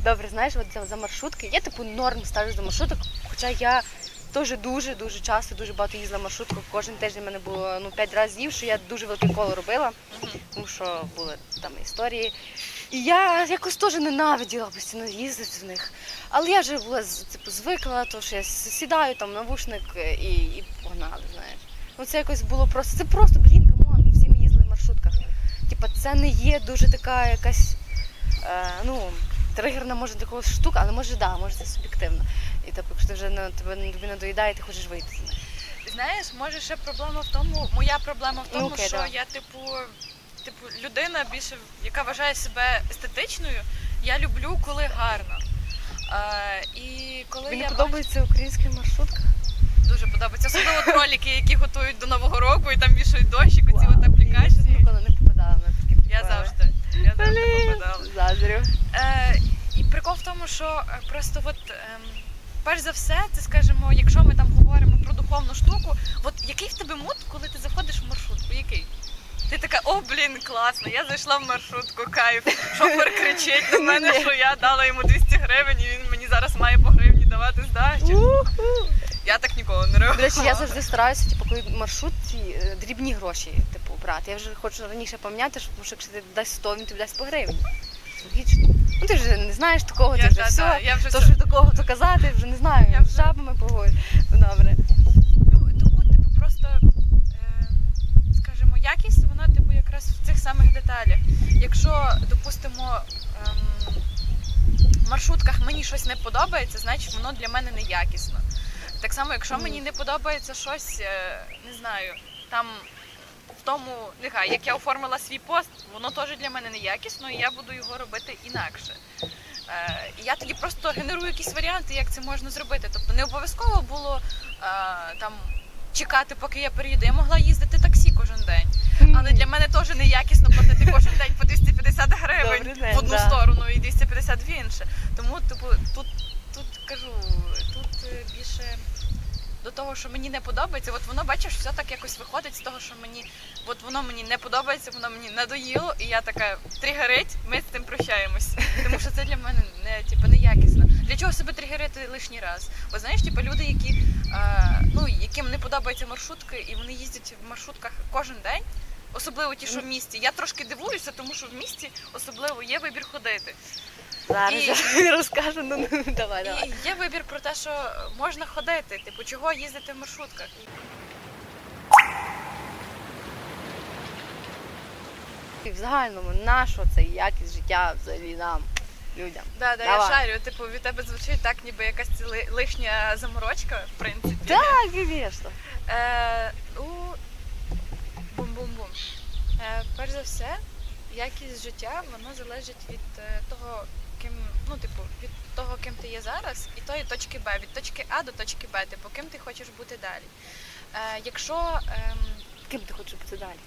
Добре, знаєш, от за, за маршрутки, я типу норм ставлю за маршруток, хоча я теж дуже дуже часто, дуже багато їздила маршруткою. Кожен тиждень в мене було ну, 5 разів, що я дуже велике коло робила, тому що були там історії. І я якось теж ненавиділа постійно їздити в них. Але я вже була типу, звикла, то що я сідаю там навушник е, і, і погнали, знаєш. Ну це якось було просто. Це просто, блін, come on, всі ми їздили в маршрутках. Типа, це не є дуже така якась, е, ну, тригерна може для когось штука, але може да, може це суб'єктивно. І типу, якщо ти вже на тебе тобі надоїдає, ти хочеш вийти. з них. Знаєш, може ще проблема в тому, моя проблема в тому, Ну, окей, що да. я, типу, типу, людина більше, яка вважає себе естетичною, я люблю, коли гарно. Е, і коли Мені я подобається українська маршрутка. дуже подобається, особливо кроліки, які готують до Нового року і там вішають дощик, ці Вау, от блін, Я ніколи не попадала на такі Я завжди. Я завжди попадала. Заздрю. Е, і прикол в тому, що е, просто от, ем, перш за все, це скажімо, якщо ми там говоримо про духовну штуку, от який в тебе мут, коли ти заходиш в маршрутку? Який? Ти така, о, блін, класно, я зайшла в маршрутку, кайф. Шофер кричить на мене, що я дала йому 200 гривень, і він мені зараз має по гривні давати здачу. Я так ніколи не До речі, я завжди стараюся, типу, коли маршрут ці е, дрібні гроші, типу, брати. Я вже хочу раніше тому що якщо ти дасть 100, він тобі дасть по гривні. Логічно. Ну ти вже не знаєш такого, ти вже та, все. я вже То, все. що до кого то казати, вже не знаю. Я Я вже- з жабами поговорю. Ну, добре. Ну, тому, типу, просто, е, скажімо, якість, вона, типу, якраз в цих самих деталях. Якщо, допустимо, ем, в маршрутках мені щось не подобається, значить воно для мене не якісно. Так само, якщо мені не подобається щось, е, не знаю, там. В тому, нехай, як я оформила свій пост, воно теж для мене не якісно, і я буду його робити інакше. Е, і я тоді просто генерую якісь варіанти, як це можна зробити. Тобто не обов'язково було е, там чекати, поки я переїду. Я могла їздити таксі кожен день. Але для мене теж неякісно платити кожен день по 250 гривень Добрий день, в одну да. сторону і 250 в інше. Тому, типу, тут, тут кажу, тут е, більше. До того, що мені не подобається, от воно бачиш, все так якось виходить з того, що мені от воно мені не подобається, воно мені надоїло, і я така тригерить, ми з цим прощаємось. Тому що це для мене не типу, не якісно. Для чого себе тригерити лишній раз? Бо знаєш, типу, люди, які е, ну яким не подобаються маршрутки, і вони їздять в маршрутках кожен день. Особливо ті, що в місті. Я трошки дивуюся, тому що в місті особливо є вибір ходити. Зараз І- *laughs* розкажу, ну, ну давай, давай. І є вибір про те, що можна ходити. Типу, чого їздити в маршрутках? І в загальному, нащо це якість життя взагалі нам, людям? Да, да, я Давай. шарю. Типу, від тебе звучить так, ніби якась ли- лишня заморочка, в принципі. Так, звісно. Е, у... Бум-бум-бум. Е, перш за все, якість життя воно залежить від е, того, ким, ну, типу, від того, ким ти є зараз, і тої точки Б, від точки А до точки Б, типу, ким ти хочеш бути далі. Е, якщо ем, Ким ти хочеш бути далі?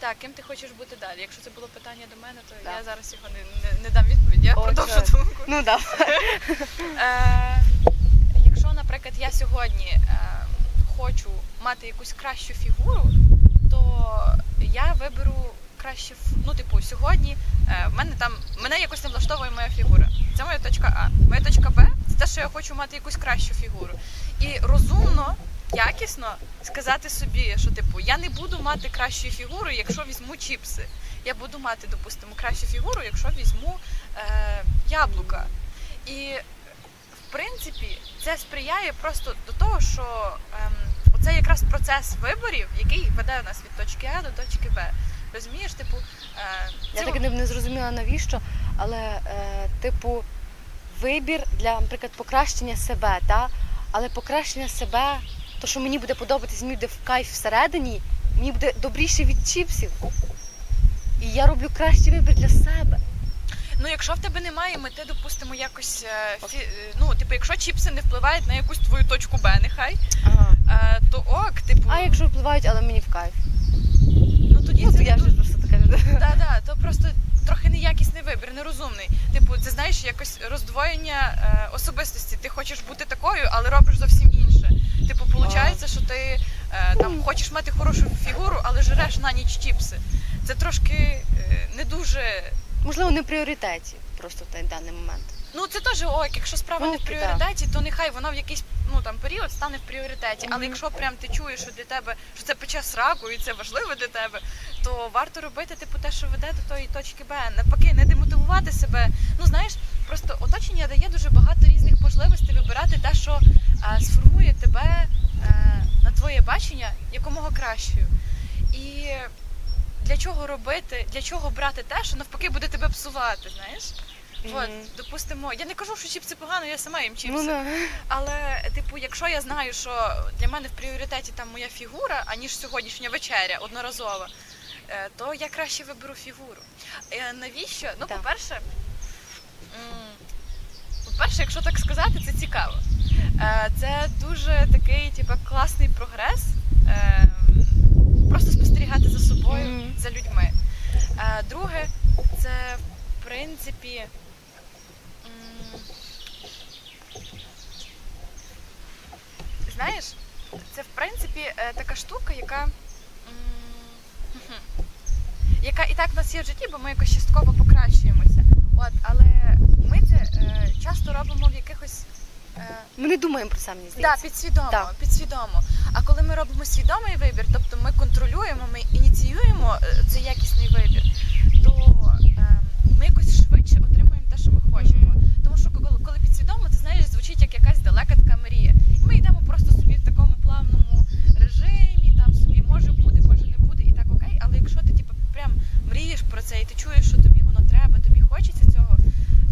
так, ким ти хочеш бути далі? Якщо це було питання до мене, то Так. я зараз його не, не, не дам відповідь. Я Отже. продовжу думку. Ну давай. Е, якщо, наприклад, я сьогодні е, хочу мати якусь кращу фігуру, то я виберу краще ну, типу, сьогодні е, в мене там мене якось не влаштовує моя фігура. Це моя точка А. Моя точка Б це те, що я хочу мати якусь кращу фігуру. І розумно, якісно сказати собі, що типу я не буду мати кращу фігуру, якщо візьму чіпси. Я буду мати, допустимо, кращу фігуру, якщо візьму е, яблука. І в принципі, це сприяє просто до того, що ем, оце якраз процес виборів, який веде нас від точки А до точки Б. Розумієш, типу, е, Я це так і не, не зрозуміла навіщо, але е, типу вибір для, наприклад, покращення себе, та? але покращення себе, то що мені буде подобатись, мені буде в кайф всередині, мені буде добріше від чіпсів. І я роблю кращий вибір для себе. Ну, якщо в тебе немає мети, допустимо, якось е, фі, е, ну, типу, якщо чіпси не впливають на якусь твою точку Б, нехай, Ага. е, то ок, типу, А якщо впливають, але мені в кайф. Ну тоді Ну, це то я вже просто така. Да, да, то просто трохи неякісний вибір, нерозумний. Типу, це знаєш, якось роздвоєння е, особистості. Ти хочеш бути такою, але робиш зовсім інше. Типу, виходить, що ти е, там хочеш мати хорошу фігуру, але жреш на ніч чіпси. Це трошки е, не дуже. Можливо, не в пріоритеті просто в той даний момент. Ну це теж ок, якщо справа не в пріоритеті, то нехай вона в якийсь ну там період стане в пріоритеті. Але якщо прям ти чуєш, що для тебе що це пече сраку і це важливо для тебе, то варто робити типу те, що веде до тої точки Б. Навпаки, не демотивувати себе. Ну знаєш, просто оточення дає дуже багато різних можливостей вибирати те, що е, сформує тебе е, на твоє бачення якомога кращою. І для чого робити, для чого брати те, що навпаки буде тебе псувати, знаєш? От, допустимо, я не кажу, що чіпси погано, я сама їм чіпси. Ну, да. Але, типу, якщо я знаю, що для мене в пріоритеті там моя фігура, аніж сьогоднішня вечеря одноразова, е, то я краще виберу фігуру. Е, Навіщо? Ну, Так. по-перше, м, по-перше, якщо так сказати, це цікаво. Е, Це дуже такий, типу, класний прогрес. е, Просто спостерігати за собою, Мгм. за людьми. Е, Друге, це в принципі. Знаєш, це в принципі е, така штука, яка. яка і так в нас є в житті, бо ми якось частково покращуємося. От, але ми це е, часто робимо в якихось. Е, Ми не думаємо про це, мені Да, здається. підсвідомо, Так. підсвідомо. А коли ми робимо свідомий вибір, тобто ми контролюємо, ми ініціюємо е, цей якісний вибір, то е, ми якось швидше отримуємо те, що ми хочемо. Тому що коли, коли підсвідомо, це знаєш, звучить як якась далека така мрія. І ми йдемо просто собі в такому плавному режимі, там собі може буде, може не буде, і так окей. Але якщо ти типу, прям мрієш про це, і ти чуєш, що тобі воно треба, тобі хочеться цього,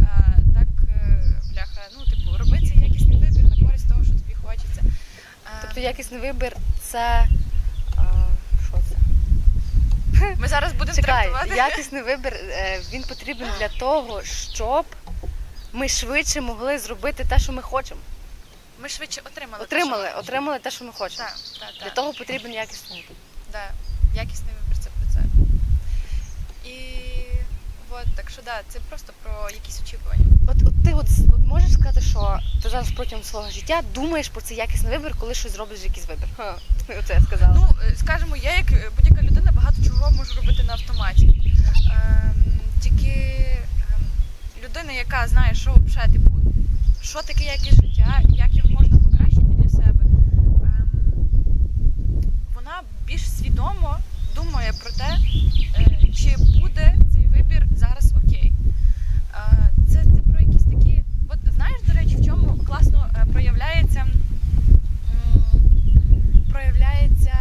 е, так е, бляха, ну типу, роби цей якісний вибір на користь того, що тобі хочеться. Е, Тобто якісний вибір це. *laughs* Ми зараз будемо Чекай, трактувати. якісний вибір е, він потрібен для того, щоб ми швидше могли зробити те, що ми хочемо. Ми швидше отримали. те, Отримали, що ми отримали те, що ми хочемо. Так, так, Для так. того потрібен якісний вибір. Да. Якісний вибір це про це. І от, так що да, це просто про якісь очікування. От, от ти от, з- от можеш сказати, що ти зараз протягом свого життя думаєш про цей якісний вибір, коли щось зробиш якийсь вибір. Ха, оце я сказала. Ну, е, скажімо, я як е, будь-яка людина багато чого можу робити на автоматі. Ем, тільки ем, людина, яка знає, що взагалі, типу, що таке якість життя, як його можна покращити для себе, ем, вона більш свідомо думає про те, е, чи буде цей вибір зараз окей. Е, Це, це про якісь такі. От знаєш, до речі, в чому класно е, проявляється. проявляється,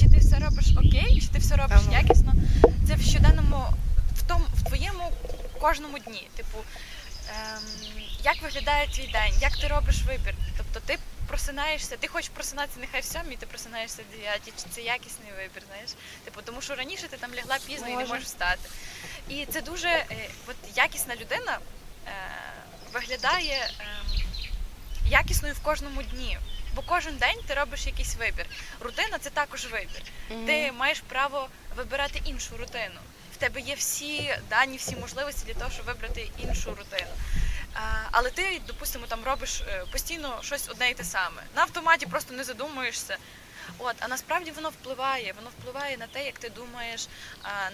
чи ти все робиш окей, чи ти все робиш Ага. якісно. Це в щоденному, в тому, в твоєму кожному дні. Типу, ем, як виглядає твій день, як ти робиш вибір. Тобто ти просинаєшся, ти хочеш просинатися нехай в сьомій, ти просинаєшся в дев'ятій, чи це якісний вибір, знаєш? Типу, тому що раніше ти там лягла пізно і не можеш встати. І це дуже е, от, якісна людина е, виглядає ем, якісною в кожному дні. Бо кожен день ти робиш якийсь вибір. Рутина це також вибір. Мгм. Ти маєш право вибирати іншу рутину. В тебе є всі дані, всі можливості для того, щоб вибрати іншу рутину. А, але ти, допустимо, там робиш е, постійно щось одне і те саме. На автоматі просто не задумуєшся. От, а насправді воно впливає. Воно впливає на те, як ти думаєш,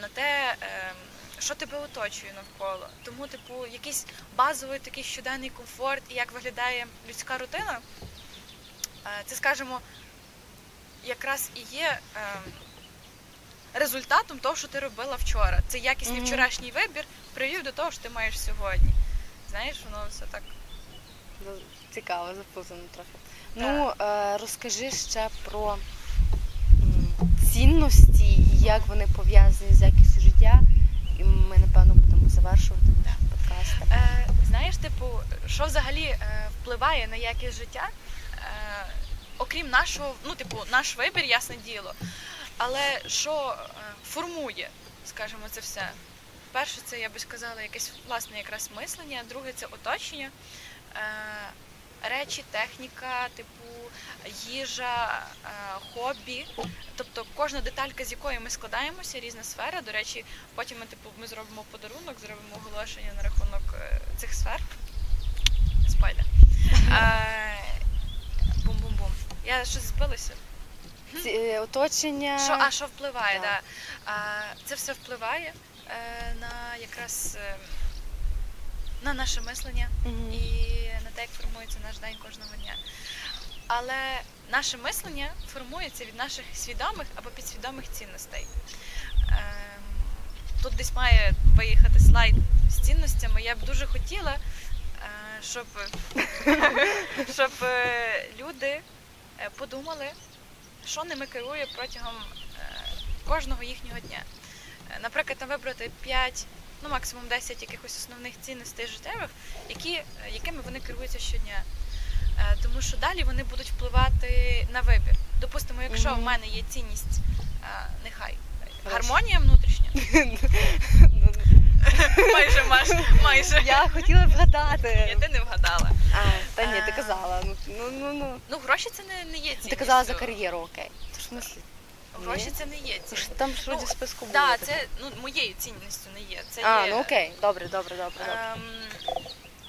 на те, ем, що тебе оточує навколо. Тому, типу, якийсь базовий такий щоденний комфорт і як виглядає людська рутина, е, це, скажімо, якраз і є ем, результатом того, що ти робила вчора. Це якісний вчорашній вибір привів до того, що ти маєш сьогодні. Знаєш, воно все так. Ну, Цікаво, запутано трохи. Ну, е, розкажи ще про цінності, як вони пов'язані з якістю життя. І ми, напевно, будемо завершувати наш подкаст. Е, знаєш, типу, що взагалі е, впливає на якість життя, е, окрім нашого, ну, типу, наш вибір, ясне діло. Але що е, формує, скажімо, це все? Перше, це я би сказала, якесь власне якраз мислення, друге це оточення. Речі, техніка, типу їжа, е, хобі, тобто кожна деталька, з якої ми складаємося, різна сфера. До речі, потім ми типу ми зробимо подарунок, зробимо оголошення на рахунок е, цих сфер. Спойлер. *laughs* Е, Бум-бум-бум. Я щось збилася. Ці- оточення. Що, а що впливає? Да. Да. А, це все впливає на якраз е, на наше мислення Мгм. і на те, як формується наш день кожного дня. Але наше мислення формується від наших свідомих або підсвідомих цінностей. Ем, Тут десь має виїхати слайд з цінностями. Я б дуже хотіла, е, щоб, *laughs* щоб е, люди е, подумали, що ними керує протягом кожного їхнього дня. Наприклад, там вибрати 5, ну максимум 10 якихось основних цінностей життєвих, які, е, якими вони керуються щодня. Е, Тому що далі вони будуть впливати на вибір. Допустимо, якщо в мене є цінність, е, нехай гармонія внутрішня, *laughs* майже маш, майже. Я хотіла вгадати. Ні, ти не вгадала. А, та ні, ти казала. Ну, ну, ну, ну. Ну, гроші це не, не є цінністю. Ти казала за кар'єру, окей. То ж в смислі? Гроші це не є цінністю. Там ж Ну, вроді списку було. Так, це ну, моєю цінністю не є. Це А, є, ну окей, добре, добре, добре. Ем,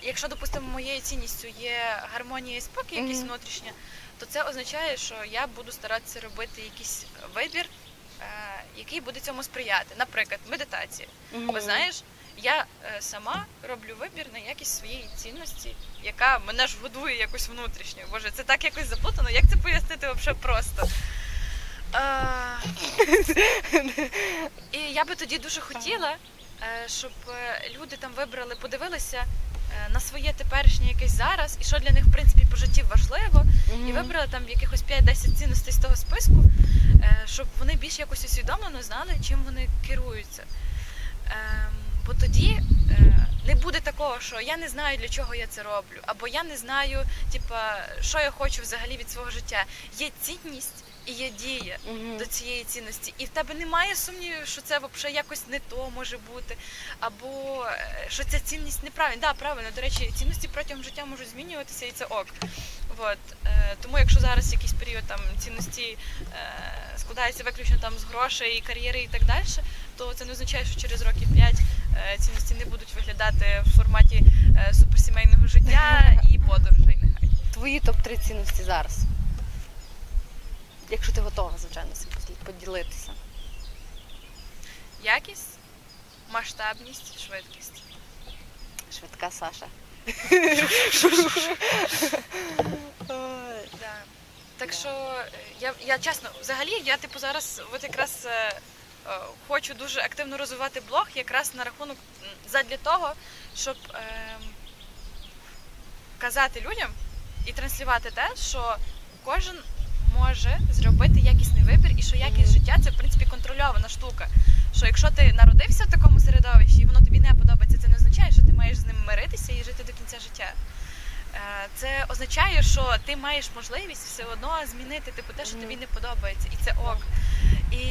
якщо, допустимо, моєю цінністю є гармонія і спокій, якийсь Мгм. внутрішнє, то це означає, що я буду старатися робити якийсь вибір, е, який буде цьому сприяти. Наприклад, медитація. Бо знаєш, я е, сама роблю вибір на якість своєї цінності, яка мене ж годує якось внутрішньо. Боже, це так якось заплутано. Як це пояснити взагалі просто? І я би тоді дуже хотіла, е, щоб е, люди там вибрали, подивилися е, на своє теперішнє якесь зараз, і що для них в принципі по житті важливо, і вибрали там якихось 5-10 цінностей з того списку, щоб вони більш якось усвідомлено знали, чим вони керуються. Ем, Бо тоді не буде такого, що я не знаю, для чого я це роблю, або я не знаю, типа, що я хочу взагалі від свого життя. Є цінність і є дія Мгм. до цієї цінності, і в тебе немає сумнівів, що це взагалі якось не то може бути, або е, що ця цінність неправильна. Да, правильно, до речі, цінності протягом життя можуть змінюватися, і це ок. От. Е, тому якщо зараз якийсь період там цінності е, складаються виключно там з грошей, кар'єри і так далі, то це не означає, що через років 5 е, цінності не будуть виглядати в форматі е, суперсімейного життя і подорожей нехай. Твої топ-3 цінності зараз. Якщо ти готова, звичайно, поділитися. Якість, масштабність, швидкість. Швидка Саша. Так що е, я, я чесно, взагалі, я типу зараз от якраз е, е, хочу дуже активно розвивати блог, якраз на рахунок задля того, щоб е, казати людям і транслювати те, що кожен може зробити якісний вибір, і що якість життя це в принципі контрольована штука. Що якщо ти народився в такому середовищі і воно тобі не подобається, це не означає, що ти маєш з ним миритися і жити до кінця життя. Е, Це означає, що ти маєш можливість все одно змінити типу те, що тобі не подобається, і це ок. І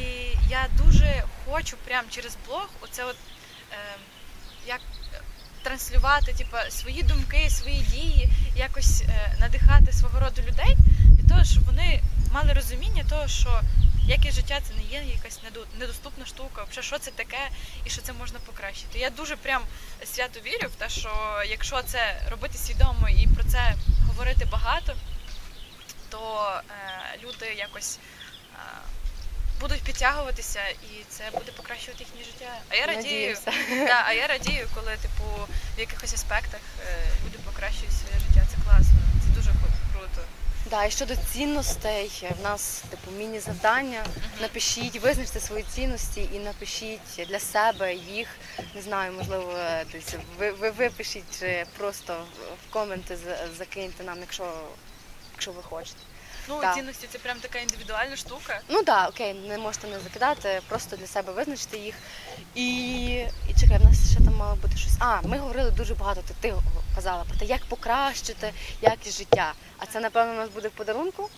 я дуже хочу прямо через блог оце от е, як транслювати типу, свої думки, свої дії, якось е, надихати свого роду людей того, щоб вони мали розуміння того, що якість життя це не є якась недоступна штука, взагалі, що це таке і що це можна покращити. Я дуже прям свято вірю в те, що якщо це робити свідомо і про це говорити багато, то е, люди якось е, будуть підтягуватися і це буде покращувати їхнє життя. А я радію, да, а я радію, коли типу в якихось аспектах е, люди покращують своє життя. Це класно, це дуже кру- круто. Да, і щодо цінностей, в нас типу міні-завдання. Напишіть, визначте свої цінності і напишіть для себе їх. Не знаю, можливо, десь ви, ви випишіть чи просто в коменти закиньте нам, якщо, якщо ви хочете. Ну, Так. цінності це прям така індивідуальна штука. Ну так, да, окей, не можете не закидати, просто для себе визначте їх. І чекай, в нас ще там мало бути щось. А, ми говорили дуже багато, ти, ти казала про те, як покращити якість життя. А це, напевно, у нас буде в подарунку?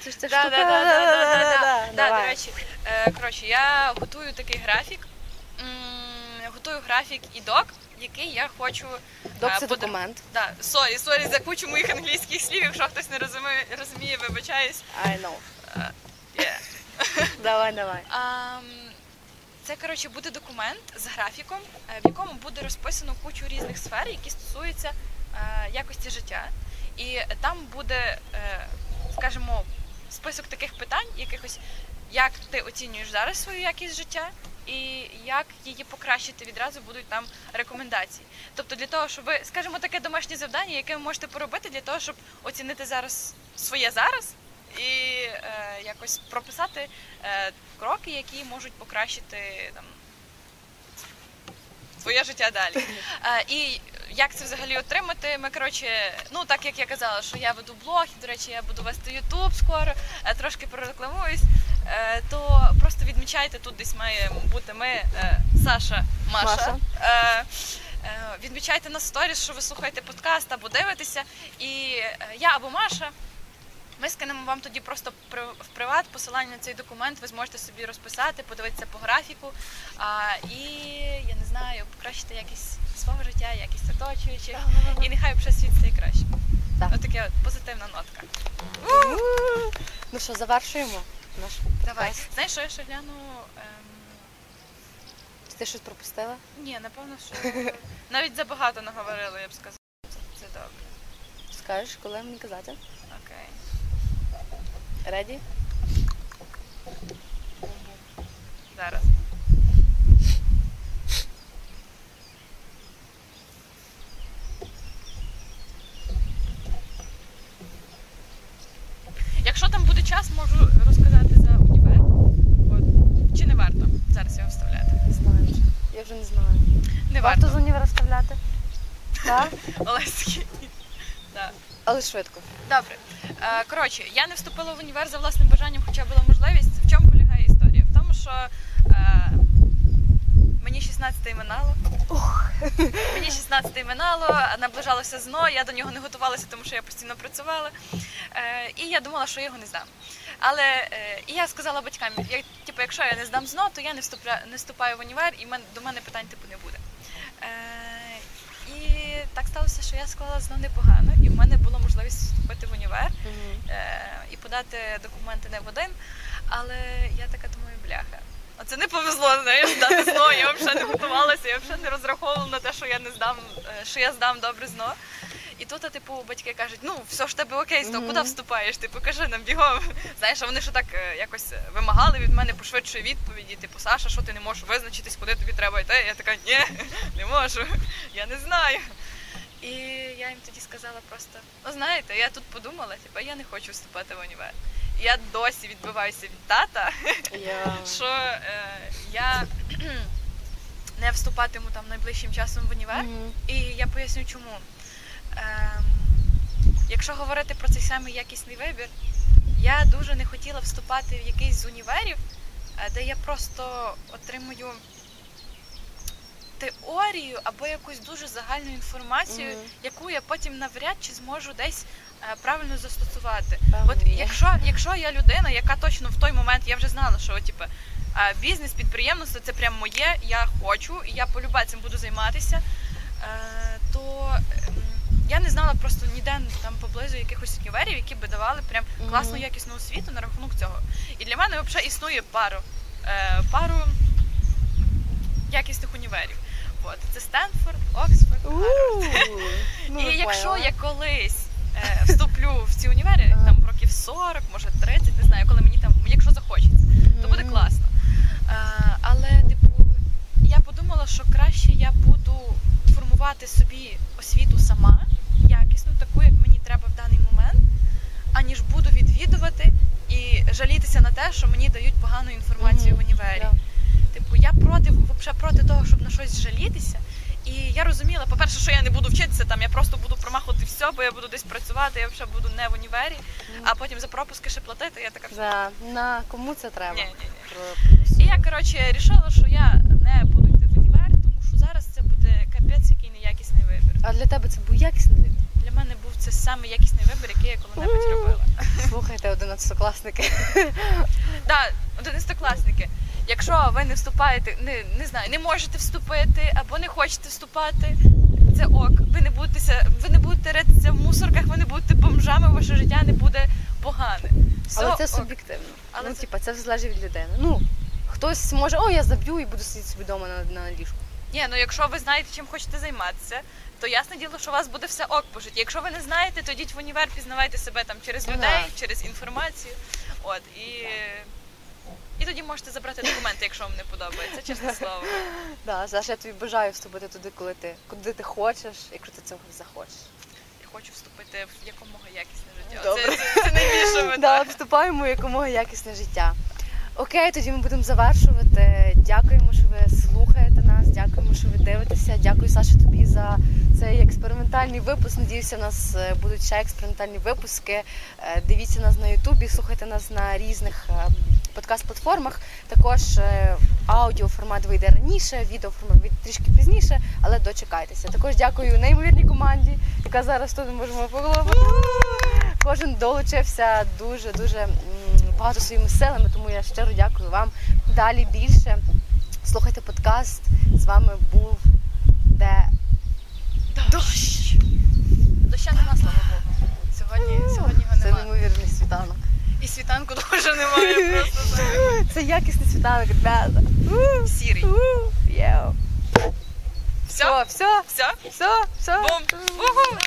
Це ж Да, штука. да, да, да, да, да, да. Да, *laughs* Да, до речі, е, коротше, я готую такий графік. Готую графік і док, який я хочу. Док е, це документ. Да, sorry, sorry за кучу моїх англійських слів, якщо хтось не розуміє, вибачаюсь. I know. Yeah. *laughs* Давай, давай. Це коротше буде документ з графіком, е, в якому буде розписано кучу різних сфер, які стосуються е, якості життя. І там буде, е, скажімо, список таких питань, якихось, як ти оцінюєш зараз свою якість життя, і як її покращити відразу будуть там рекомендації. Тобто для того, щоб ви, скажімо, таке домашнє завдання, яке ви можете поробити для того, щоб оцінити зараз своє зараз і е, якось прописати е, кроки, які можуть покращити там своє життя далі. *laughs* Е, і як це взагалі отримати? Ми коротше, ну так як я казала, що я веду блог, і, до речі, я буду вести Ютуб скоро, е, трошки прорекламуюсь, е, то просто відмічайте, тут десь має бути ми, е, Саша, Маша. Маша. Е, е, Відмічайте на сторіс, що ви слухаєте подкаст або дивитеся. І е, я або Маша. Ми скинемо вам тоді просто в приват посилання на цей документ. Ви зможете собі розписати, подивитися по графіку. І я не знаю, покращити якість свого життя, якість оточуючих. І нехай вже світ стає краще. Так. Отаке от позитивна нотка. Ну що, завершуємо наш Давай. Знаєш, що я ще гляну? Ем... Ти щось пропустила? Ні, напевно, що навіть забагато наговорили, я б сказала. Це, це добре. Скажеш, коли мені казати? Окей. Реді? Зараз. Якщо там буде час, можу розказати за універ. От. Чи не варто зараз його вставляти? Не знаю. Я вже не знаю. Не Варто варто. з універа вставляти? Так? *laughs* Олеський. Але швидко. Добре. Е, Коротше, я не вступила в універ за власним бажанням, хоча була можливість. В чому полягає історія? В тому, що е, мені 16 минало. *laughs* Мені 16 минало, наближалося ЗНО, я до нього не готувалася, тому що я постійно працювала. Е, і я думала, що я його не здам. Але е, і я сказала батькам, я, типу, якщо я не здам ЗНО, то я не, вступля, не вступаю в універ і мен, до мене питань типу не буде. Е, і так сталося, що я склала ЗНО непогано, і в мене була можливість вступити в універ е, і подати документи не в один. Але я така думаю, бляха. А це не повезло, знаєш, здати ЗНО. Я взагалі не готувалася, я взагалі не розраховувала на те, що я не здам, е, що я здам добре ЗНО. І тут, типу, батьки кажуть, ну все ж тебе окей, то куди вступаєш? Ти покажи нам бігом. *laughs* Знаєш, а вони ж так е, якось вимагали від мене пошвидшої відповіді. Типу, Саша, що ти не можеш визначитись, куди тобі треба йти? Я така, ні, *laughs* не можу, я не знаю. І я їм тоді сказала просто: ну знаєте, я тут подумала, типу, я не хочу вступати в універ. Я досі відбиваюся від тата, Я... *laughs* що е, я *clears throat* не вступатиму там найближчим часом в універ. Мгм. І я поясню чому. Ем, якщо говорити про цей самий якісний вибір, я дуже не хотіла вступати в якийсь з універів, е, де я просто отримую теорію або якусь дуже загальну інформацію, Мгм. яку я потім навряд чи зможу десь е, правильно застосувати. Певно, От якщо, якщо я людина, яка точно в той момент я вже знала, що типу, а, бізнес, підприємництво це прям моє, я хочу, і я полюбе цим буду займатися, е, то ем, я не знала просто ніде там поблизу якихось універів, які би давали прям класну якісну освіту на рахунок цього. І для мене взагалі існує пару, е, пару якісних універів. От це Стенфорд, Оксфорд, Гарвард. Ну, *laughs* І якщо я колись е, вступлю в ці універи, там років 40, може 30, не знаю, коли мені там, якщо захочеться, то буде класно. Е, але, типу, я подумала, що краще я буду формувати собі освіту сама, якісну, таку, як мені треба в даний момент, аніж буду відвідувати і жалітися на те, що мені дають погану інформацію в універі. Типу, я проти, вообще проти того, щоб на щось жалітися. І я розуміла, по-перше, що я не буду вчитися там, я просто буду промахувати все, бо я буду десь працювати, я вже буду не в універі, а потім за пропуски ще платити. Я така Да. На кому це треба? ні, ні, ні. І я коротше рішила, що я не буду йти в універ, тому що зараз це буде капець, який неякісний вибір. А для тебе це був якісний вибір? Для мене був це саме якісний вибір, який я коли-небудь робила. Слухайте, одинадцятикласники. *laughs* Да, одинадцятикласники. Якщо ви не вступаєте, не, не знаю, не можете вступити або не хочете вступати, це ок. Ви не будете, ви не будете ритися в мусорках, ви не будете бомжами, ваше життя не буде погане. Все Але це ок. суб'єктивно. Але ну, це- типа, це залежить від людини. Ну, хтось може, о, я заб'ю і буду сидіти собі вдома на, на ліжку. Ні, ну якщо ви знаєте, чим хочете займатися, то ясне діло, що у вас буде все ок по житті. Якщо ви не знаєте, то йдіть в універ, пізнавайте себе там через Ну, людей, через інформацію. От і, і тоді можете забрати документи, якщо вам не подобається. Чесне слово. *laughs* Да, Саша, я тобі бажаю вступити туди, коли ти куди ти хочеш, якщо ти цього захочеш. Я хочу вступити в якомога якісне життя. Добре. Це, це, це найбільша *laughs* Да, вступаємо в якомога якісне життя. Окей, тоді ми будемо завершувати. Дякуємо, що ви слухаєте нас. Дякуємо, що ви дивитеся. Дякую, Саша, тобі за цей експериментальний випуск. Надіюся, у нас е, будуть ще експериментальні випуски. Е, Дивіться нас на Ютубі, слухайте нас на різних е, подкаст-платформах. Також аудіо формат вийде раніше, відео формат вийде трішки пізніше, але дочекайтеся. Також дякую неймовірній команді, яка зараз тут можемо поглобити. Кожен долучився дуже дуже багато своїми силами, тому я щиро дякую вам. Далі більше слухайте подкаст. З вами був де Дощ! Доща нема, слава Богу. Сьогодні, сьогодні його це немає. неймовірний світанок. І світанку дуже немає просто. Це якісний світанок, ребята. Сірий. Все? Все, все, Все? все, все. Бум!